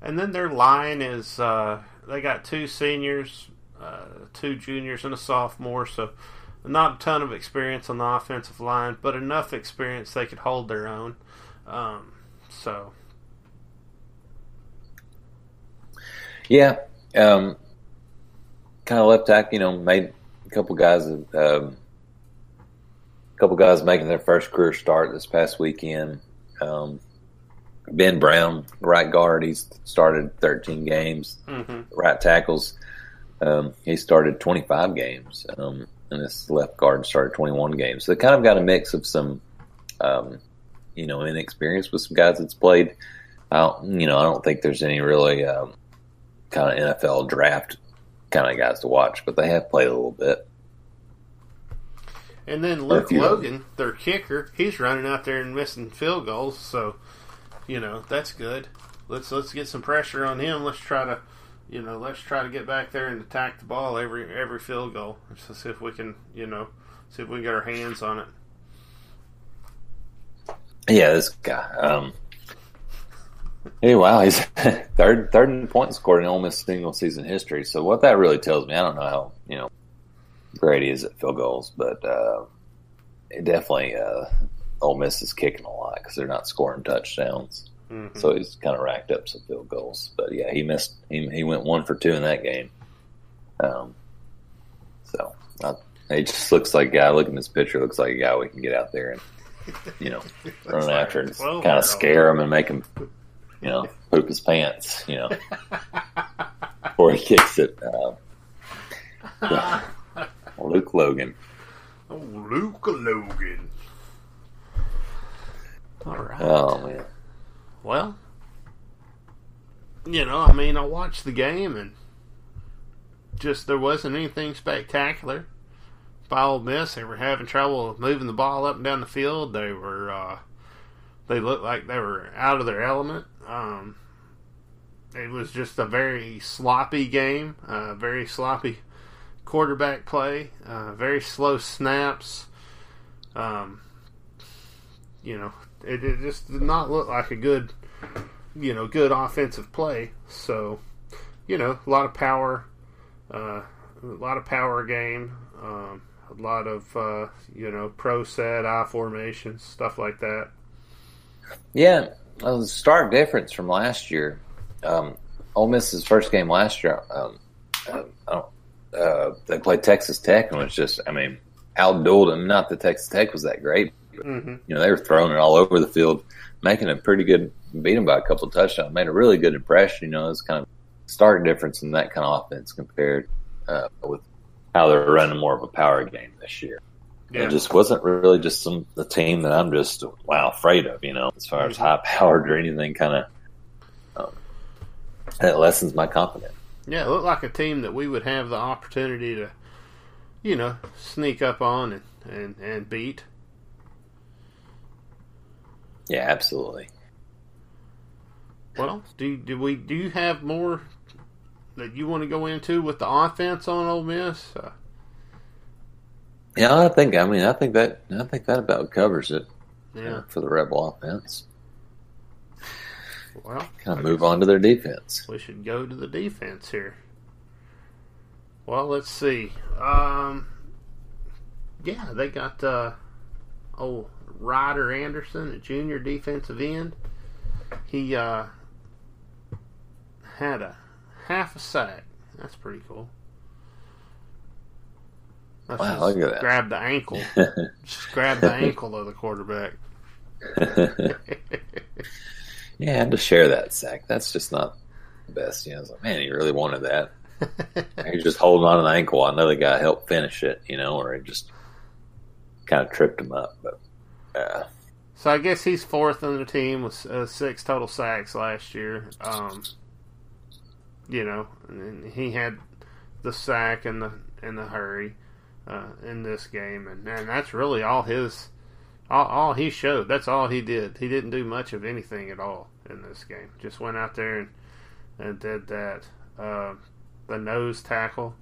S1: And then their line is uh, they got two seniors, uh, two juniors, and a sophomore. So not a ton of experience on the offensive line, but enough experience they could hold their own. Um, so
S2: Yeah, um, kind of left tackle. You know, made a couple guys, um, a couple guys making their first career start this past weekend. Um, ben Brown, right guard, he's started 13 games. Mm-hmm. Right tackles, um, he started 25 games, um, and this left guard started 21 games. So they kind of got a mix of some, um, you know, inexperience with some guys that's played. I don't, you know, I don't think there's any really um, kind of NFL draft kind of guys to watch, but they have played a little bit.
S1: And then Luke Logan, their kicker, he's running out there and missing field goals, so you know that's good. Let's let's get some pressure on him. Let's try to, you know, let's try to get back there and attack the ball every every field goal. Let's see if we can, you know, see if we can get our hands on it.
S2: Yeah, this guy. Um, Hey, wow, he's *laughs* third third in points scored in Miss single season history. So what that really tells me, I don't know how you know great he is at field goals, but uh, it definitely uh, Ole Miss is kicking a lot because they're not scoring touchdowns. Mm-hmm. So he's kind of racked up some field goals. But yeah, he missed. He, he went one for two in that game. Um, so I, he just looks like a guy. Looking at this picture, looks like a guy we can get out there and you know *laughs* run after and kind of scare him and make him you know, poop his pants, you know, *laughs* before he kicks it. Uh, yeah. *laughs* Luke Logan.
S1: Oh, Luke Logan. All right.
S2: Oh man.
S1: Well, you know, I mean, I watched the game and just there wasn't anything spectacular. By Ole Miss, they were having trouble moving the ball up and down the field. They were, uh, they looked like they were out of their element. Um, it was just a very sloppy game, uh, very sloppy quarterback play, uh, very slow snaps. Um, you know, it, it, just did not look like a good, you know, good offensive play. So, you know, a lot of power, uh, a lot of power game, um, a lot of uh, you know pro set, I formations, stuff like that.
S2: Yeah, a stark difference from last year. Um, Ole Miss's first game last year, um, uh, uh, they played Texas Tech, and was just, I mean, outdueled them. Not that Texas Tech was that great, but, mm-hmm. you know, they were throwing it all over the field, making a pretty good, beat them by a couple of touchdowns, made a really good impression. You know, it's kind of stark difference in that kind of offense compared uh, with how they're running more of a power game this year. Yeah. It just wasn't really just some the team that I'm just wow afraid of, you know, as far as mm-hmm. high *laughs* powered or anything kind of. Um, it lessens my confidence.
S1: Yeah, it looked like a team that we would have the opportunity to, you know, sneak up on and and, and beat.
S2: Yeah, absolutely.
S1: Well, do do we do you have more that you want to go into with the offense on Ole Miss? Uh,
S2: yeah, I think. I mean, I think that. I think that about covers it.
S1: Yeah.
S2: Uh, for the Rebel offense.
S1: Well,
S2: kind of move on to their defense.
S1: We should go to the defense here. Well, let's see. Um, yeah, they got uh, old Ryder Anderson, a junior defensive end. He uh, had a half a sack. That's pretty cool. Let's
S2: Wow, look at that.
S1: grab the ankle. *laughs* just grab the ankle of the quarterback. *laughs*
S2: yeah, and to share that sack, that's just not the best. You know, it's like, man, he really wanted that. *laughs* He's just holding on to the ankle. I know the guy helped finish it, you know, or he just kind of tripped him up. But uh,
S1: So I guess he's fourth on the team with uh, six total sacks last year. Um, you know, and he had the sack and the and the hurry uh, in this game, and, and that's really all his all, all he showed. That's all he did. He didn't do much of anything at all in this game. Just went out there and and did that. Uh, the nose tackle,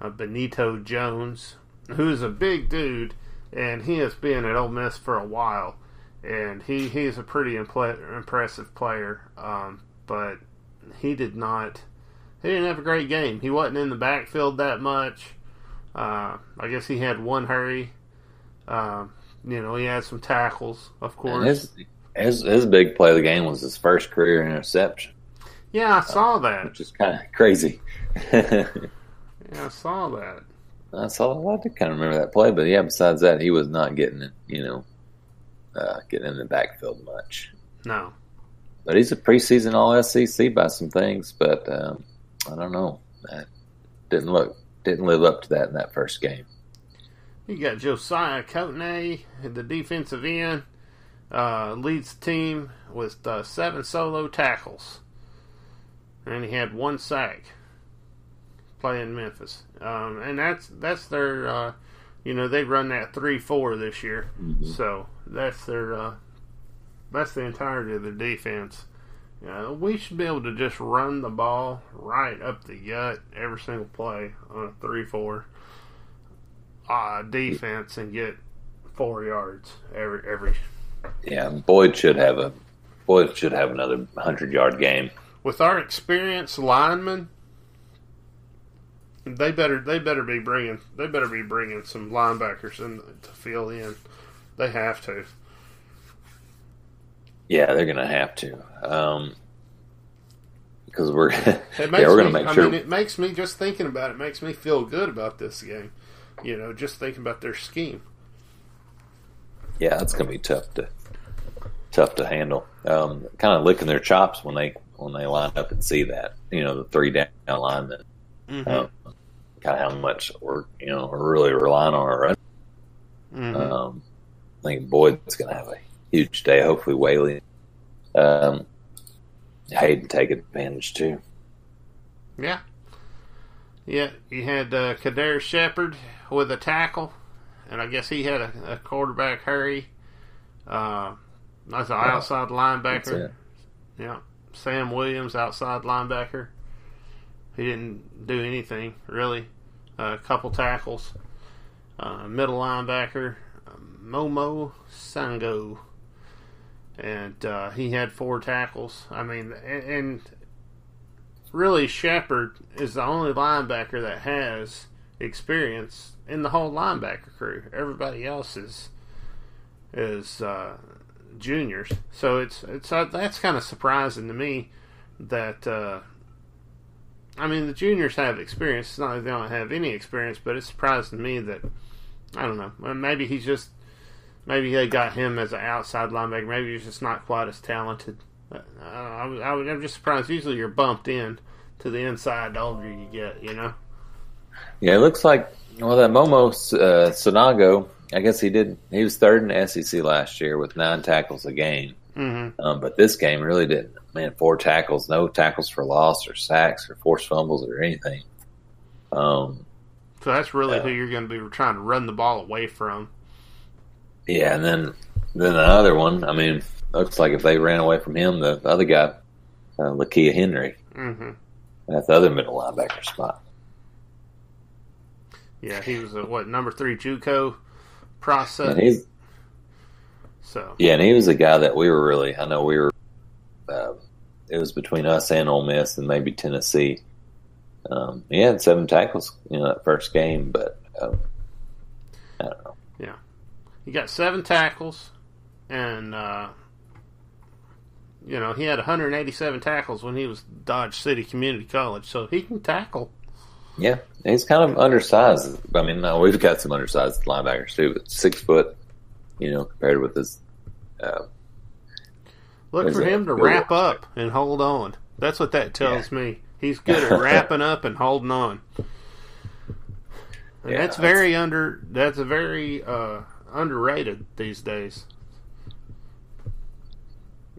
S1: uh, Benito Jones, who's a big dude, and he has been at Ole Miss for a while and he he's a pretty impl- impressive player. Um, but he did not. He didn't have a great game. He wasn't in the backfield that much. Uh, I guess he had one hurry. Um, you know, he had some tackles, of course.
S2: his, his his big play of the game was his first career interception,
S1: yeah, I saw that.
S2: which is kind of crazy. *laughs*
S1: Yeah, I saw that.
S2: I saw. I did kind of remember that play, but yeah. Besides that, he was not getting it. You know, uh, getting in the backfield much.
S1: No,
S2: But he's a preseason All SEC by some things. But um, I don't know. That didn't look didn't live up to that in that first game.
S1: you got Josiah Coatney, the defensive end, uh, leads the team with uh, seven solo tackles, and he had one sack. Playing in Memphis, um, and that's that's their, uh, you know, they run that three four this year, so that's their, uh, that's the entirety of their defense. Uh, we should be able to just run the ball right up the gut every single play on a three four uh, defense and get four yards every every.
S2: Yeah, Boyd should have a Boyd should have another hundred yard game.
S1: With our experienced linemen, they better they better be bringing they better be bringing some linebackers in to fill in. They have to.
S2: Yeah, they're gonna have to um, because we're *laughs*
S1: It
S2: yeah
S1: makes
S2: we're gonna
S1: me,
S2: make
S1: I mean, it makes me just thinking about it makes me feel good about this game. You know, just thinking about their scheme.
S2: yeah, it's gonna be tough to tough to handle. Um, kind of licking their chops when they when they line up and see that you know the three down linemen.
S1: Mm-hmm.
S2: Um, kind of how much we're you know we're really relying on our run.
S1: Mhm.
S2: Um, I think Boyd's going to have a huge day. Hopefully, Whaley, um, Hayden take advantage too.
S1: Yeah. Yeah, you had uh, Qaadir Sheppard with a tackle, and I guess he had a, a quarterback hurry. Uh, that's an outside linebacker. Yeah. Sam Williams, outside linebacker. He didn't do anything, really. a couple tackles. Uh, middle linebacker, uh, Momo Sanogo. And uh, he had four tackles. I mean, and, and really, Sheppard is the only linebacker that has experience in the whole linebacker crew. Everybody else is is uh, juniors, so it's it's uh, that's kind of surprising to me that. Uh, I mean, the juniors have experience. It's not that they don't have any experience, but it's surprising to me that I don't know. Maybe he's just maybe they got him as an outside linebacker. Maybe he's just not quite as talented. Uh, I, I'm just surprised. Usually, you're bumped in to the inside the older you get. You know.
S2: Yeah, it looks like well that Momo uh, Sanogo. I guess he did. He was third in the SEC last year with nine tackles a game.
S1: Mm-hmm.
S2: Um, but this game really didn't. Man, four tackles, no tackles for loss or sacks or forced fumbles or anything. Um,
S1: So that's really
S2: Yeah.
S1: who you're going to be trying to run the ball away from.
S2: yeah, and then then the other one. I mean, looks like if they ran away from him, the other guy, uh, Lakia Henry,
S1: Mm-hmm.
S2: at the other middle linebacker spot.
S1: Yeah, he was a what number three JUCO process. So
S2: yeah, and he was a guy that we were really. I know we were. Uh, it was between us and Ole Miss, and maybe Tennessee. Um, he had seven tackles, you know, that first game, but um, I don't know.
S1: Yeah, he got seven tackles, and uh, you know he had 187 tackles when he was Dodge City Community College, so he can tackle.
S2: Yeah, he's kind of undersized. I mean, no, we've got some undersized linebackers too, but six foot, you know, compared with his. Uh,
S1: Look for him to
S2: good?
S1: wrap up and hold on. That's what that tells me. He's good at *laughs* wrapping up and holding on. And
S2: Yeah,
S1: that's very under. That's a very uh, underrated these days.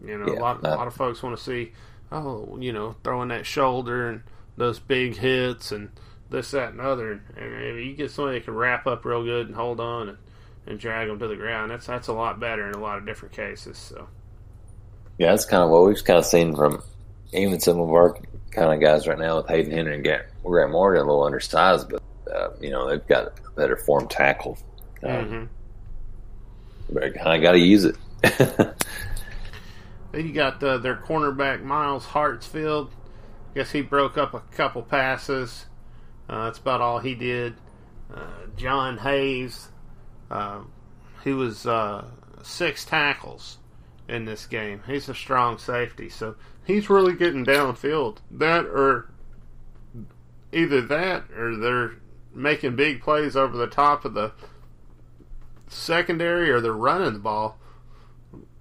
S1: You know,
S2: Yeah,
S1: a lot, a lot of folks want to see, oh, you know, throwing that shoulder and those big hits and this, that, and other. And if you get somebody that can wrap up real good and hold on and, and drag them to the ground, that's that's a lot better in a lot of different cases. So.
S2: Yeah, that's kind of what we've kind of seen from even some of our kind of guys right now with Hayden Henry and Grant, Morgan, a little undersized, but uh, you know they've got a better form tackle. Um,
S1: hmm
S2: But of got to use it. *laughs*
S1: Then you got uh, their cornerback Myles Hartsfield. I guess he broke up a couple passes. Uh, that's about all he did. Uh, Jon Haynes, uh, he was uh, six tackles in this game. He's a strong safety, so he's really getting downfield. That or either that or they're making big plays over the top of the secondary, or they're running the ball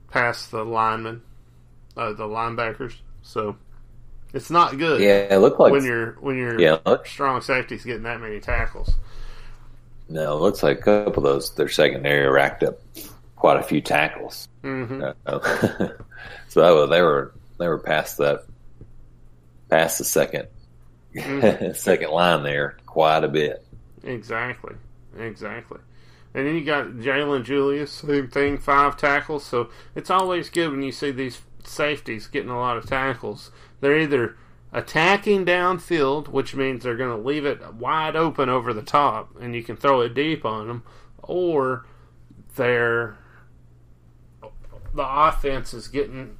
S1: past the linemen uh, the linebackers. So it's not good
S2: yeah, it looked like
S1: when you're when your
S2: yeah, look,
S1: strong safety's getting that many tackles.
S2: no, it looks like a couple of those their secondary racked up quite a few tackles.
S1: hmm
S2: Uh, *laughs* so was, they were they were past that past the 2nd
S1: Mhm. *laughs*
S2: second line there quite a bit.
S1: Exactly, exactly. And then you got Jalen Julius, same thing, five tackles. So it's always good when you see these safeties getting a lot of tackles. They're either attacking downfield, which means they're going to leave it wide open over the top, and you can throw it deep on them, or they're the offense is getting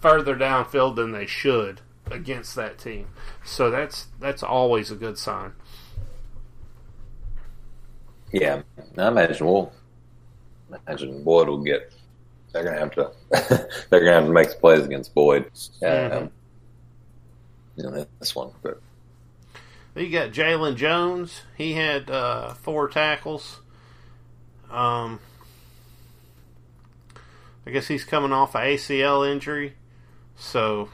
S1: further downfield than they should against that team. So that's that's always a good sign.
S2: Yeah, I imagine we'll imagine Boyd will get. They're gonna have to. *laughs* they're gonna have to make some plays against Boyd. Um,
S1: Mhm.
S2: You know this one, but
S1: you got Jalen Jones. He had uh, four tackles. Um, I guess he's coming off a ACL injury, so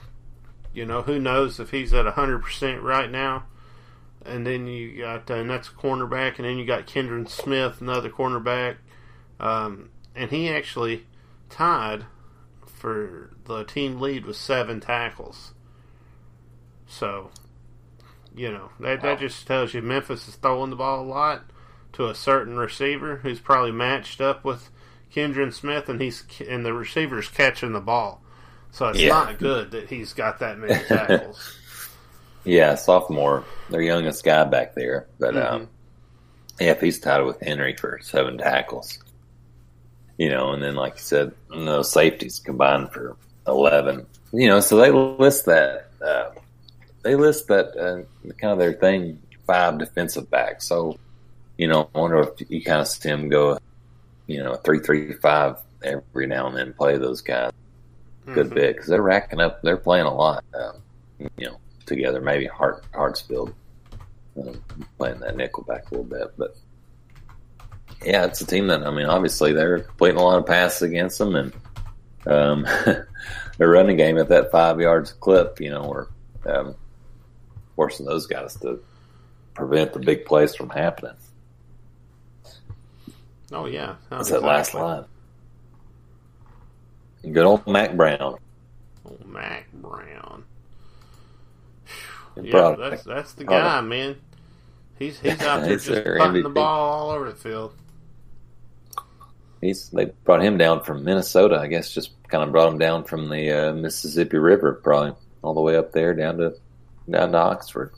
S1: you know who knows if he's at hundred percent right now. And then you got uh, and that's a cornerback, and then you got Keidron Smith, another cornerback, um, and he actually tied for the team lead with seven tackles. So you know that
S2: Wow.
S1: that just tells you Memphis is throwing the ball a lot to a certain receiver who's probably matched up with Keidron Smith, and he's and the receiver's catching the ball. So it's
S2: Yeah.
S1: not good that he's got that many *laughs* tackles.
S2: yeah, sophomore, their youngest guy back there. But
S1: Mhm.
S2: um, yeah, if he's tied with Henry for seven tackles, you know, and then like you said, those safeties combined for eleven. You know, so they list that. Uh, they list that uh, kind of their thing five defensive backs. So, you know, I wonder if you kind of see them go, you know, three three five every now and then play those guys a good bit because they're racking up. They're playing a lot, um, you know, together. Maybe Hart Hartsfield um, playing that nickel back a little bit, but yeah, it's a team that I mean, obviously they're completing a lot of passes against them, and um, *laughs* their running game at that five yards clip, you know, or um, forcing those guys to prevent the big plays from happening.
S1: Oh yeah, Oh,
S2: That's that last
S1: exactly.
S2: line. Good old Mac Brown.
S1: Old Mac Brown. Yeah, that's that's the guy, man. He's he's *laughs* out there just
S2: their
S1: punting the ball all over the field.
S2: He's they brought him down from Minnesota. I guess just kind of brought him down from the uh, Mississippi River, probably all the way up there down to down to Oxford.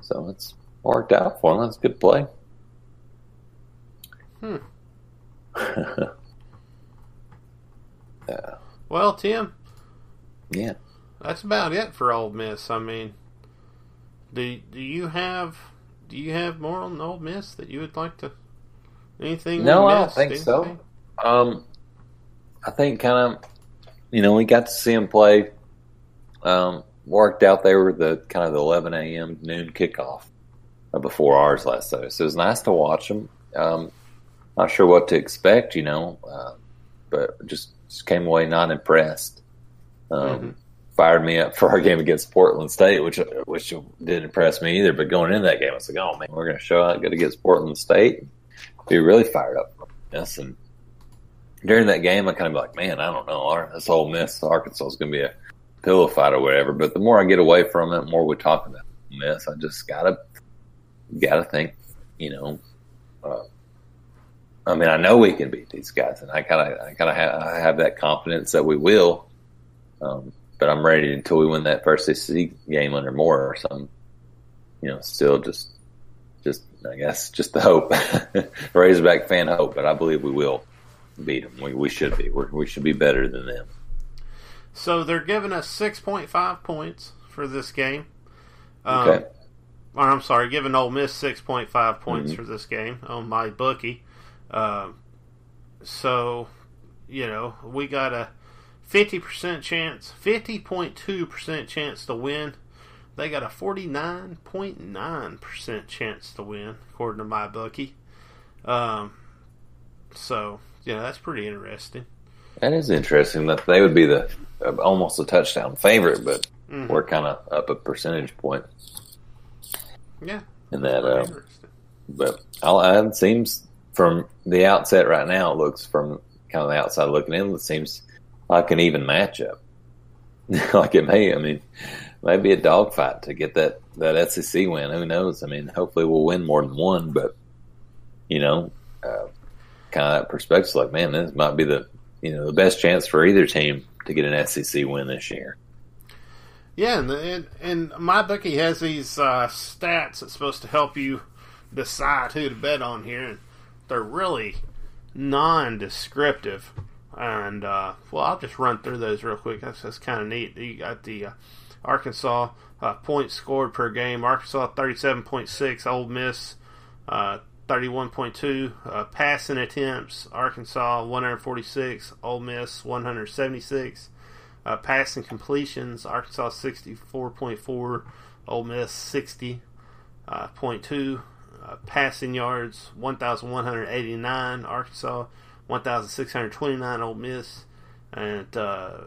S2: So it's worked out for him. That's a good play.
S1: Hmm. *laughs* Well, Tim,
S2: yeah.
S1: that's about it for Ole Miss. I mean, do do you have do you have more on Ole Miss that you would like to Anything?
S2: No, I don't think so.
S1: Anything?
S2: Um, I think kind of, you know, we got to see him play. Um, worked out there with the kind of the 11 a.m. noon kickoff uh, before ours last Saturday. So it was nice to watch him. Um, not sure what to expect, you know, uh, but just, just came away not impressed. Um,
S1: Mhm.
S2: Fired me up for our game against Portland State, which which didn't impress me either. But going into that game, I was like, "Oh man, we're going to show out good against Portland State." Be really fired up for this. And during that game, I kind of be like, "Man, I don't know. Our, this whole Miss Arkansas is going to be a pillow fight or whatever." But the more I get away from it, the more we talk about Miss. I just gotta gotta think, you know. Uh, I mean, I know we can beat these guys, and I kind of, I kind of have, I have that confidence that we will. Um, but I'm ready until we win that first SEC game under Moore or something. You know, still just, just I guess, just the hope, *laughs* Razorback fan hope. But I believe we will beat them. We, we should be. We're, we should be better than them.
S1: So they're giving us 6.5 points for this game. Um,
S2: Okay.
S1: or I'm sorry, giving Ole Miss 6.5 points
S2: Mhm.
S1: for this game on my bookie. Um, so, you know, we got a 50% chance, 50.2% chance to win. They got a 49.9% chance to win, according to my bookie. Um, so, yeah, that's pretty interesting.
S2: That is interesting. That they would be the uh, almost a touchdown favorite, but
S1: Mhm.
S2: we're kind of up a percentage point
S1: Yeah,
S2: in that. Um, but I'll, it seems from the outset right now, it looks from kind of the outside looking in, it seems like an even matchup. *laughs* like it may, I mean, maybe a dogfight to get that that SEC win. Who knows? I mean, hopefully we'll win more than one, but you know, uh, kind of that perspective, like man, this might be the you know the best chance for either team to get an SEC win this year.
S1: Yeah, and, and and my bookie has these uh, stats that's supposed to help you decide who to bet on here, they're really non-descriptive. And uh, well, I'll just run through those real quick. That's, that's kind of neat. You got the uh, Arkansas uh, points scored per game. Arkansas thirty-seven point six. Ole Miss uh, thirty-one point two. Uh, passing attempts. Arkansas one hundred forty-six. Ole Miss one hundred seventy-six. Uh, passing completions, Arkansas 64.4, Ole Miss 60.2. Uh, 0.2. uh, passing yards, 1,189, Arkansas 1,629, Ole Miss. And uh,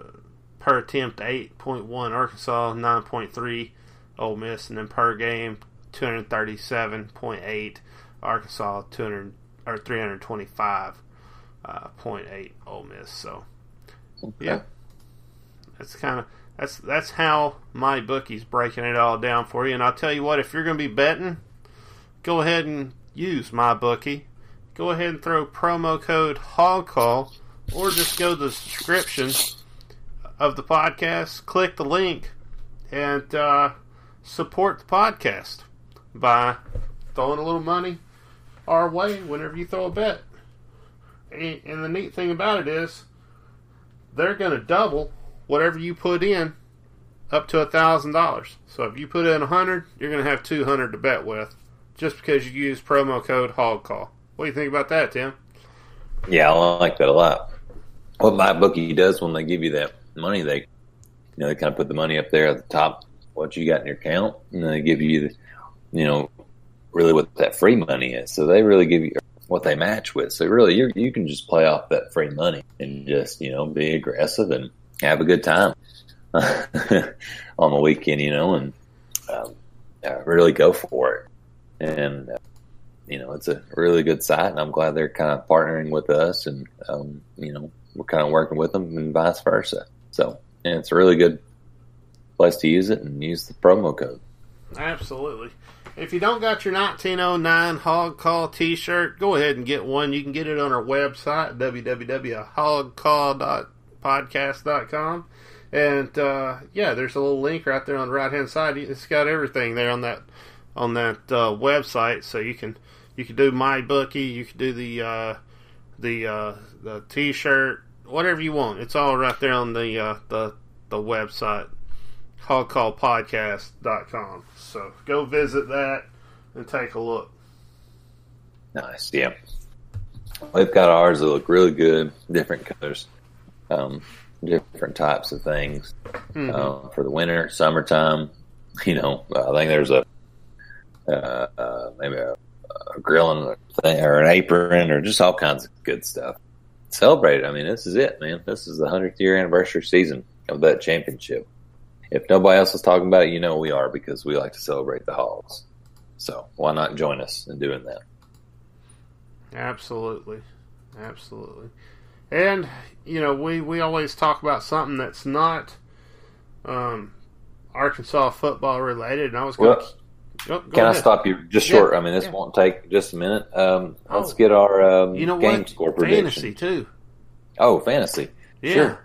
S1: per attempt, 8.1, Arkansas 9.3, Ole Miss. And then per game, 237.8, Arkansas 200 or 325.8, uh, Ole Miss. So, yeah. That's kind of that's that's how my bookie's breaking it all down for you. And I'll tell you what, if you're going to be betting, go ahead and use my bookie. Go ahead and throw promo code HOGCALL, or just go to the description of the podcast, click the link, and uh, support the podcast by throwing a little money our way whenever you throw a bet. And and the neat thing about it is, they're going to double whatever you put in up to a thousand dollars. So if you put in a hundred, you're going to have two hundred to bet with, just because you use promo code Hog Call. What do you think about that, Tim?
S2: Yeah, I like that a lot. What my bookie does when they give you that money, they you know they kind of put the money up there at the top, what you got in your account, and they give you the, you know, really what that free money is. So they really give you what they match with. So really, you you can just play off that free money and just you know be aggressive and have a good time *laughs* on the weekend, you know, and um, uh, really go for it. And uh, you know, it's a really good site, and I'm glad they're kind of partnering with us, and um, you know, we're kind of working with them, and vice versa. So, yeah, it's a really good place to use it, and use the promo code.
S1: Absolutely. If you don't got your 1909 Hog Call T-shirt, go ahead and get one. You can get it on our website www.hogcall.podcast.com. And uh, yeah, there's a little link right there on the right hand side. It's got everything there on that on that uh, website, so you can you can do my bookie, you can do the uh, the uh, the T-shirt, whatever you want. It's all right there on the uh, the the website hogcallpodcast.com. So go visit that and take a look.
S2: Nice, yeah. we've got ours that look really good, different colors, um, different types of things
S1: Mhm.
S2: um, for the winter, summertime. *laughs* You know, I think there's a uh, uh, maybe a, a grilling thing or an apron or just all kinds of good stuff. Celebrate it. I mean, this is it, man. This is the hundredth year anniversary season of that championship. If nobody else is talking about it, you know we are because we like to celebrate the Hogs. So why not join us in doing that?
S1: Absolutely, absolutely. And you know, we we always talk about something that's not um, Arkansas football related. And I was going.
S2: Well,
S1: to oh,
S2: Can I stop you just
S1: Yeah,
S2: short? I mean, this
S1: yeah.
S2: won't take just a minute. Um, let's
S1: Oh.
S2: get our um,
S1: You know
S2: game
S1: what?
S2: score prediction.
S1: Fantasy too.
S2: Oh, fantasy.
S1: Yeah.
S2: Sure.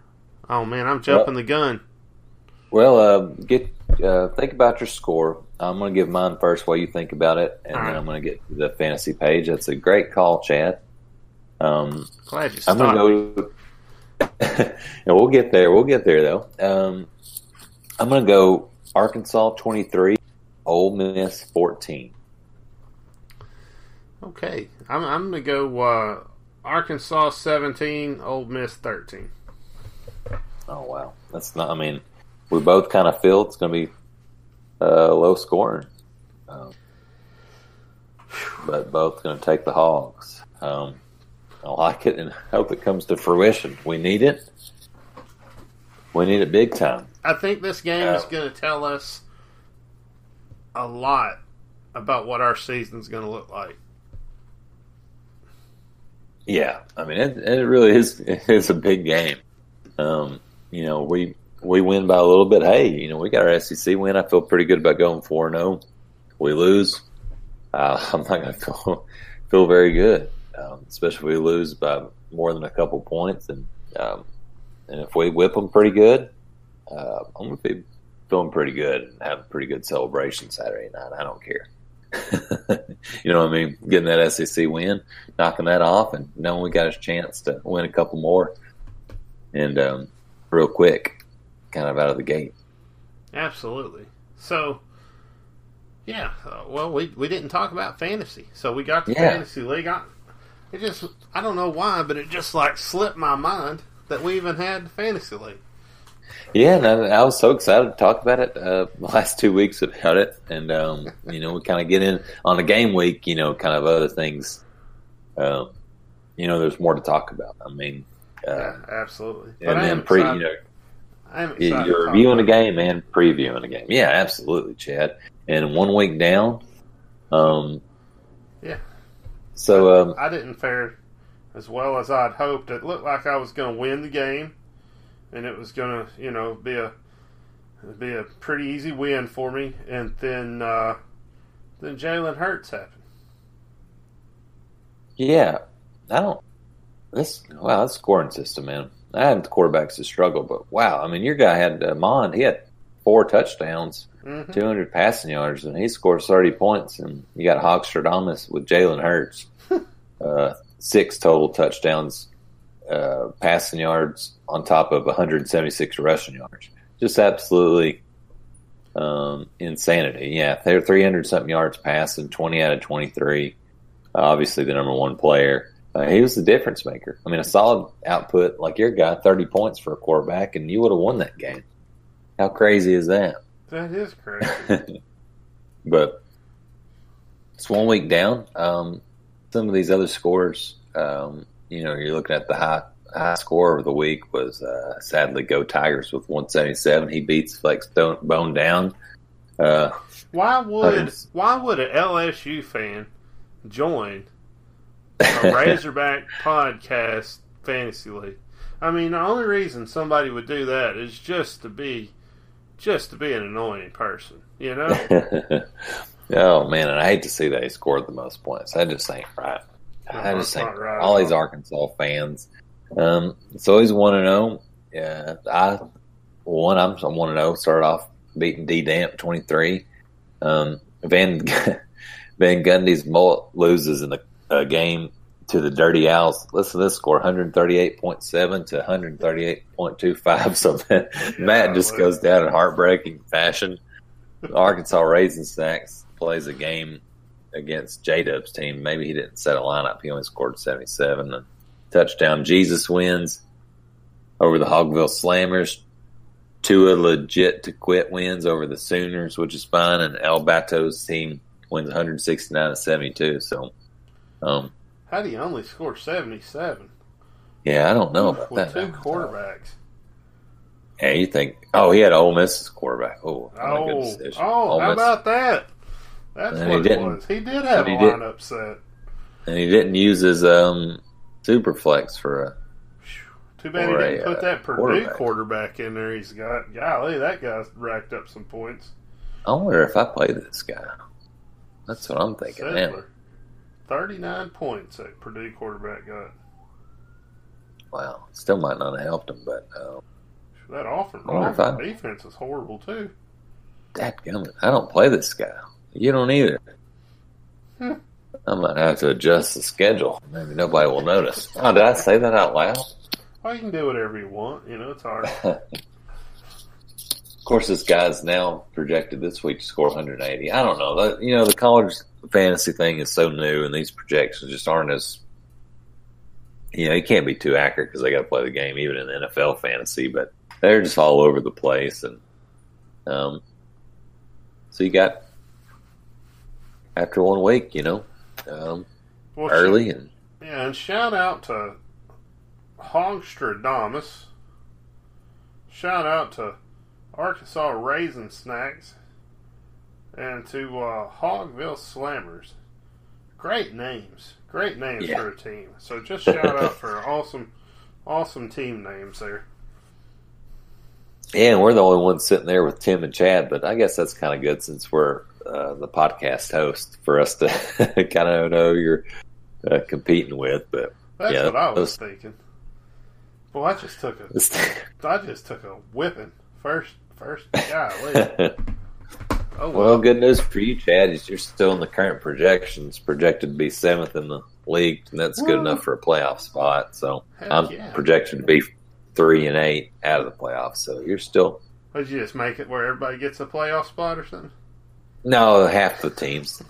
S1: Oh man, I'm jumping the gun.
S2: Well, uh, get uh, think about your score. I'm going to give mine first while you think about it, and
S1: All
S2: then
S1: right.
S2: I'm going to get to the fantasy page. That's a great call, Chad. Um,
S1: Glad you
S2: I'm going to go. and *laughs* we'll get there. We'll get there though. Um, I'm going to go Arkansas 23, Ole Miss 14.
S1: Okay, I'm I'm gonna go uh, Arkansas 17, Ole Miss 13.
S2: Oh wow, that's not. I mean, we both kind of feel it's going to be uh, low scoring, um, but both going to take the Hogs. Um, I like it and *laughs* hope it comes to fruition. We need it. We need it big time.
S1: I think this game is going to tell us a lot about what our season's going to look like.
S2: Yeah, I mean, it, it really is. *laughs* It's a big game. Um, you know, we we win by a little bit. Hey, you know, we got our SEC win. I feel pretty good about going four zero. We lose. Uh, *laughs* I'm not going to feel feel very good, um, especially if we lose by more than a couple points. And um, and if we whip them pretty good, uh, I'm going to be feeling pretty good and have a pretty good celebration Saturday night. I don't care. *laughs* you know what I mean? Getting that SEC win, knocking that off, and knowing we got a chance to win a couple more, and um, real quick, kind of out of the gate.
S1: Absolutely. So, yeah. Uh, well, we we didn't talk about fantasy, so we got the
S2: Yeah.
S1: fantasy league. I, it just I don't know why, but it just like slipped my mind that we even had fantasy league.
S2: Yeah, and I, I was so excited to talk about it uh, *laughs* the last two weeks about it, and um, you know, we kind of get in on the game week. You know, kind of other things. Um, you know, there's more to talk about. I mean, uh,
S1: yeah, absolutely. But
S2: and
S1: I
S2: then pre, you know,
S1: I am
S2: you-
S1: excited to
S2: you're reviewing
S1: it.
S2: game and previewing the game. Yeah, absolutely, Chad. And one week down. Um,
S1: Yeah.
S2: So um,
S1: I didn't fare as well as I'd hoped. It looked like I was going to win the game, and it was going to, you know, be a be a pretty easy win for me. And then uh, then Jalen Hurts happened.
S2: Yeah, I don't. This wow, that scoring system, man. I had the quarterbacks to struggle, but wow, I mean, your guy had uh, Mond. He had four touchdowns,
S1: hmm
S2: two hundred passing yards, and he scores thirty points. And you got Hogstradamus with Jalen Hurts, *laughs* uh, six total touchdowns, uh, passing yards on top of one hundred seventy six rushing yards. Just absolutely um, insanity. Yeah, they're three hundred something yards passing, twenty out of twenty three. Obviously, the number one player. Uh, he was the difference maker. I mean, a solid output like your guy, thirty points for a quarterback, and you would have won that game. How crazy is that?
S1: That is crazy. *laughs*
S2: but it's one week down. Um, some of these other scores, um, you know, you're looking at the high high score of the week was uh, sadly Go Tigers with 177. He beats Flex Bone Down. Uh,
S1: why would why would an LSU fan join a *laughs* Razorback podcast fantasy league? I mean, the only reason somebody would do that is just to be just to be an annoying person, you know? *laughs*
S2: oh man, and I hate to see that he scored the most points. That just ain't right. I just think
S1: right.
S2: all these Arkansas fans. Um, it's always one and zero. Yeah, I one. I'm one and zero. Started off beating D Damp twenty three. Um, Van *laughs* Van Gundy's mullet loses in the uh, game to the Dirty Owls. Listen to this score: one hundred thirty eight point seven to one hundred thirty eight point two five. So *laughs* Matt just goes down in heartbreaking fashion. Arkansas Raisin Snacks plays a game against J Dub's team. Maybe he didn't set a lineup. He only scored 77. And touchdown. Jesus wins over the Hogville Slammers. Tua legit to quit wins over the Sooners, which is fine. And El Bato's team wins 169 to 72. So, um,
S1: How do you only score 77?
S2: yeah, I don't know about
S1: With
S2: that.
S1: two quarterbacks.
S2: Yeah, you think? Oh, he had Ole Miss's quarterback. Oh, what a good
S1: Oh, oh how about that? That's
S2: And he
S1: what it was. He did have a lineup set.
S2: and he didn't use his um super flex for a.
S1: Too bad he didn't
S2: a,
S1: put
S2: uh,
S1: that Purdue
S2: quarterback.
S1: quarterback. in there. He's got golly, that guy's racked up some points.
S2: I wonder if I play this guy. That's what I'm thinking now.
S1: Settler. Thirty-nine points that Purdue quarterback got.
S2: Wow, still might not have helped him, but uh,
S1: That offense,
S2: if I-
S1: defense is horrible too.
S2: dadgummit, I don't play this guy. You don't either.
S1: Hmm.
S2: I might have to adjust the schedule. Maybe nobody will notice. Oh, did I say that out loud?
S1: Well, you can do whatever you want. You know, it's hard. *laughs*
S2: Of course, this guy's now projected this week to score 180. I don't know. You know, the college fantasy thing is so new, and these projections just aren't as. You know, you can't be too accurate because they got to play the game, even in NFL fantasy. But they're just all over the place, and um, so you got after one week, you know, um,
S1: Well,
S2: early, and
S1: Yeah, and shout out to Hogstradamus. Shout out to Arkansas Raisin Snacks. And to uh, Hogville Slammers. Great names. Great names
S2: Yeah.
S1: for a team. So just shout out for awesome, awesome team names there.
S2: Yeah, and we're the only ones sitting there with Tim and Chad, but I guess that's kind of good since we're uh, the podcast host for us to *laughs* kind of know who you're uh, competing with. But
S1: That's
S2: Yeah,
S1: what I was
S2: those-
S1: thinking. Well, I just took a, *laughs* I just took a whipping first, first. Golly. *laughs* Oh
S2: well, good news for you, Chad, is you're still in the current projections, projected to be seventh in the league, and that's good enough for a playoff spot. So I'm
S1: yeah.
S2: projected to be three and eight out of the playoffs. So you're still
S1: Would you just make it where everybody gets a playoff spot or something?
S2: No half the teams.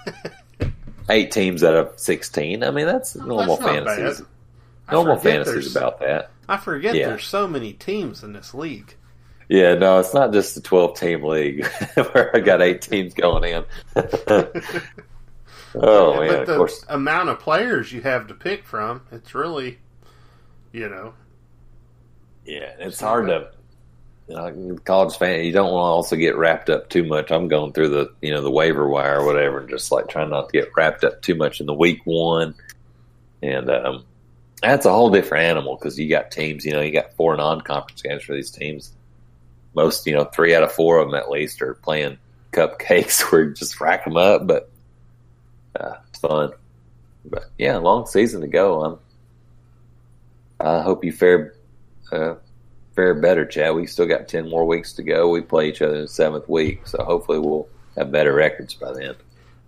S2: *laughs* Eight teams out of sixteen. I mean, that's normal
S1: That's
S2: fantasies. Normal
S1: forget
S2: fantasies about that.
S1: I forget
S2: Yeah.
S1: there's so many teams in this league.
S2: Yeah, no, it's not just a 12 team league *laughs* where I got eight teams going in. *laughs* oh,
S1: Yeah,
S2: man,
S1: but
S2: of
S1: the
S2: course.
S1: amount of players you have to pick from, it's really, you know,
S2: Yeah, it's hard to. Know, college fan, you don't want to also get wrapped up too much. I'm going through the, you know, the waiver wire or whatever, and just like trying not to get wrapped up too much in the week one. And um, that's a whole different animal because you got teams, you know, you got four non-conference games for these teams. Most, you know, three out of four of them at least are playing cupcakes *laughs* where you just rack them up, but uh, it's fun. But yeah, long season to go. I'm, I hope you fare uh, fare better, Chad. We still got ten more weeks to go. We play each other in the seventh week, so hopefully we'll have better records by then.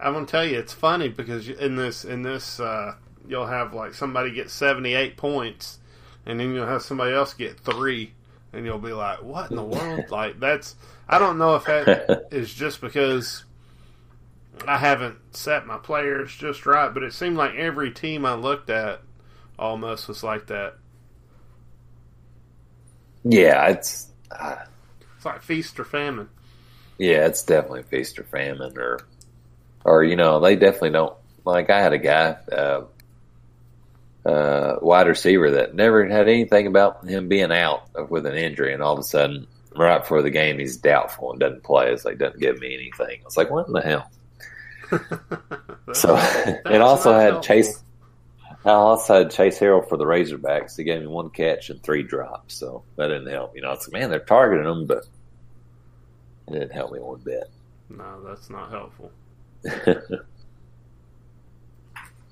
S1: I'm gonna tell you, it's funny because in this, in this, uh, you'll have like somebody get 78 points, and then you'll have somebody else get three, and you'll be like, "What in the world?" *laughs* like that's. I don't know if that *laughs* is just because I haven't set my players just right, but it seemed like every team I looked at almost was like that.
S2: Yeah, it's uh,
S1: It's like feast or famine.
S2: yeah, it's definitely feast or famine, or or you know they definitely don't. Like I had a guy, uh, uh, wide receiver that never had anything about him being out with an injury, and all of a sudden, right before the game, he's doubtful and doesn't play. It's like doesn't give me anything. It's like what in the hell? *laughs* So it *laughs* also had
S1: helpful.
S2: Chase. I also had Chase Harrell for the Razorbacks. He gave me one catch and three drops, so that didn't help. You know, it's like, man, they're targeting him, but it didn't help me one bit.
S1: No, that's not helpful. *laughs*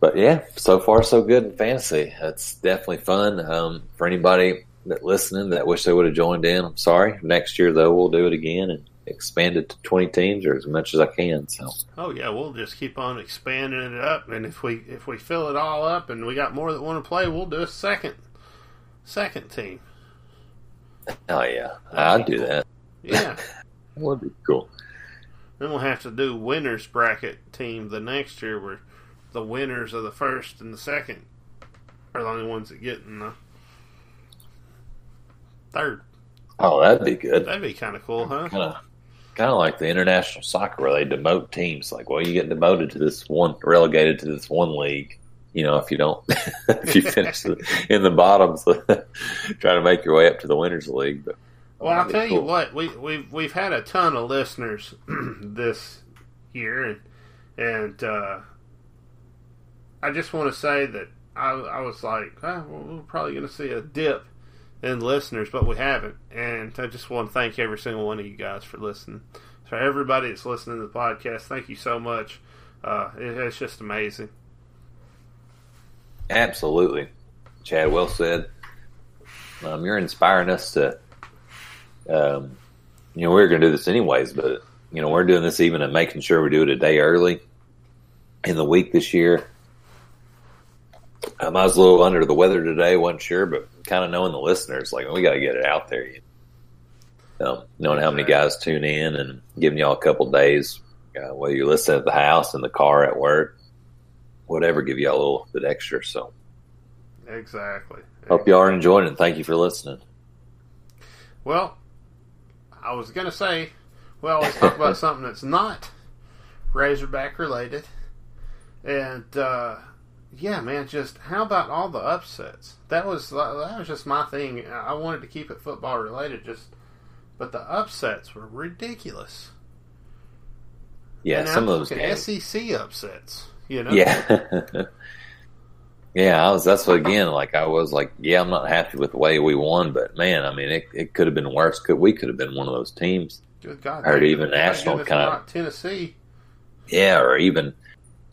S2: but yeah, so far so good in fantasy. It's definitely fun. Um, for anybody that listening that wish they would have joined in, I'm sorry. Next year though, we'll do it again and expand it to 20 teams or as much as I can. So
S1: Oh yeah, we'll just keep on expanding it up, and if we if we fill it all up, and we got more that want to play, we'll do a second second team.
S2: oh yeah, I'd do that.
S1: Yeah, *laughs*
S2: That would be cool.
S1: Then we'll have to do winners bracket team the next year, where the winners of the first and the second are the only ones that get in the third.
S2: Oh, that'd be good.
S1: That'd be kind of cool, huh?
S2: Kind of, kind of like the international soccer where they demote teams. Like, well, you get demoted to this one, relegated to this one league. You know, if you don't, *laughs* if you finish in the bottoms, *laughs* trying to make your way up to the winners league. But
S1: well, I'll tell cool. you what, we we've we've had a ton of listeners *clears throat* this year, and and uh, I just want to say that I, I was like, oh, well, we're probably going to see a dip in listeners, but we haven't. And I just want to thank every single one of you guys for listening. So everybody that's listening to the podcast, thank you so much. Uh, it, it's just amazing.
S2: Absolutely, Chad. Well said. Um, you're inspiring us to. Um, you know, we are going to do this anyways, but you know, we're doing this even and making sure we do it a day early in the week this year. Um, I was a little under the weather today, wasn't sure, but kind of knowing the listeners, like we got to get it out there. You know, um, knowing how many guys tune in and giving y'all a couple days, uh, whether you're listening at the house, in the car, at work, whatever, give y'all a little bit extra. So,
S1: exactly.
S2: Hope y'all are enjoying it. Thank you for listening.
S1: Well, I was going to say, well, let's talk about *laughs* something that's not Razorback related. And, uh, yeah, man, just how about all the upsets? That was that was just my thing. I wanted to keep it football related, just but the upsets were ridiculous.
S2: Yeah, and some I'm of those
S1: games. SEC upsets. You know.
S2: Yeah. *laughs* yeah, I was. That's what again. Like I was like, yeah, I'm not happy with the way we won, but man, I mean, it, it could have been worse. Could we could have been one of those teams?
S1: Good God,
S2: or even national kind of
S1: Tennessee.
S2: Yeah, or even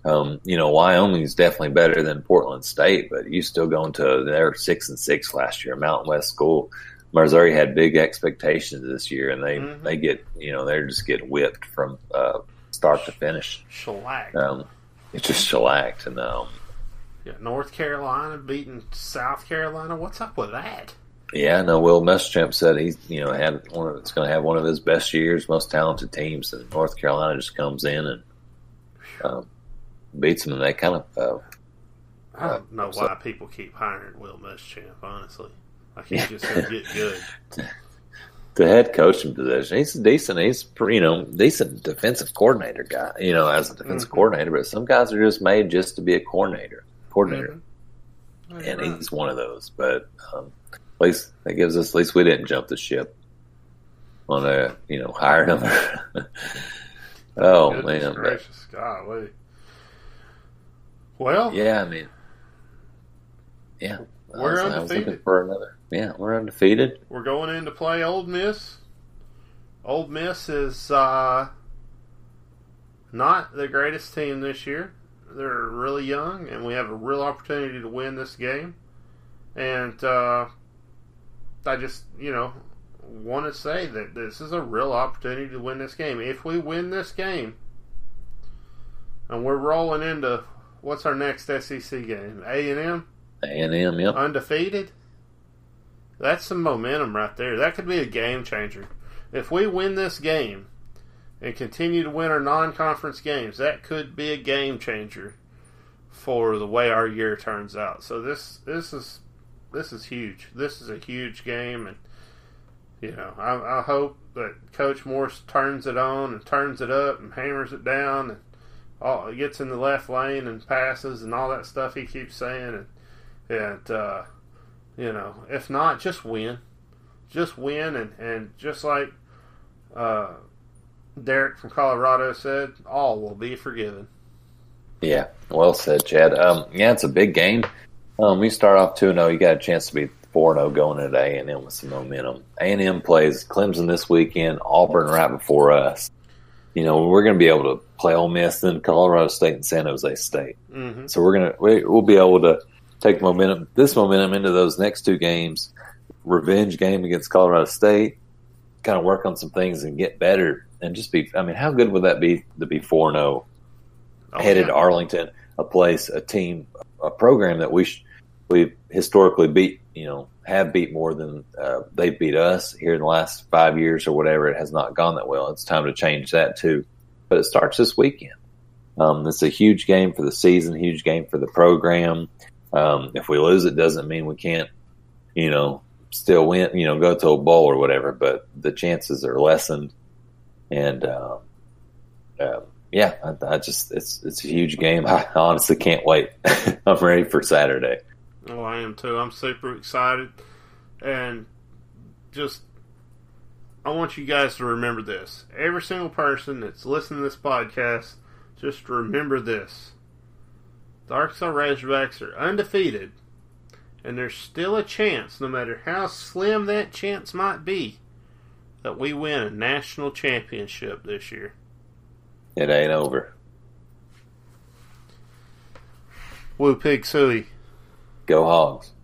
S2: um, you know, Wyoming's definitely better than Portland State, but you still going to they're six and six last year, Mountain West school. Missouri had big expectations this year, and they mm-hmm. they get you know they're just getting whipped from uh, start to finish.
S1: Shellacked.
S2: Um, it's just shellacked, and um,
S1: yeah, North Carolina beating South Carolina. What's up with that?
S2: Yeah, no. Will Muschamp said he's you know had one of it's going to have one of his best years, most talented teams, and North Carolina just comes in and um, beats them, and they kind of. Uh,
S1: I don't know why people keep hiring Will Muschamp. Honestly, like he's just to get good. *laughs*
S2: the head coaching position, he's decent. He's you know decent defensive coordinator guy. You know, as a defensive mm-hmm. coordinator, but some guys are just made just to be a coordinator. Coordinator, mm-hmm. and right. he's one of those. But um, at least that gives us. At least we didn't jump the ship on a you know hiring him. *laughs* oh Goodness man,
S1: gracious, but, golly. Well,
S2: yeah, I mean, yeah,
S1: we're I was, undefeated.
S2: I for another. Yeah, we're undefeated.
S1: We're going in to play Ole Miss. Ole Miss is uh, not the greatest team this year. They're really young, and we have a real opportunity to win this game. And uh, I just, you know, want to say that this is a real opportunity to win this game. If we win this game, and we're rolling into What's our next SEC game? A and M.
S2: A and M. Yep.
S1: Undefeated. That's some momentum right there. That could be a game changer. If we win this game and continue to win our non-conference games, that could be a game changer for the way our year turns out. So this this is this is huge. This is a huge game, and you know I, I hope that Coach Morris turns it on and turns it up and hammers it down and all gets in the left lane and passes and all that stuff he keeps saying. And and uh, you know if not just win. Just win. And and just like uh, Derek from Colorado said all will be forgiven.
S2: Yeah well said Chad. Um, yeah it's a big game. Um, we start off 2-0 you got a chance to be 4-0 going into A&M with some momentum. A&M plays Clemson this weekend Auburn right before us. You know, we're going to be able to play Ole Miss, then Colorado State and San Jose State. Mm-hmm. So we're going to we, we'll be able to take momentum, this momentum into those next two games. Revenge game against Colorado State, kind of work on some things and get better, and just be. I mean, how good would that be to be four zero, oh, headed yeah. to Arlington, a place, a team, a program that we sh- we historically beat. You know, have beat more than uh, they've beat us here in the last five years or whatever. It has not gone that well. It's time to change that too. But it starts this weekend. Um, it's a huge game for the season, huge game for the program. Um, if we lose, it doesn't mean we can't, you know, still win, you know, go to a bowl or whatever. But the chances are lessened, and uh, uh, yeah, I, I, just it's it's a huge game. *laughs* I honestly can't wait. *laughs* I'm ready for Saturday.
S1: Oh, I am too. I'm super excited, and just I want you guys to remember this. Every single person that's listening to this podcast just remember this. The Arkansas Razorbacks are undefeated, and there's still a chance, no matter how slim that chance might be, that we win a national championship this year.
S2: It ain't over.
S1: Woo pig sooie.
S2: Go Hogs.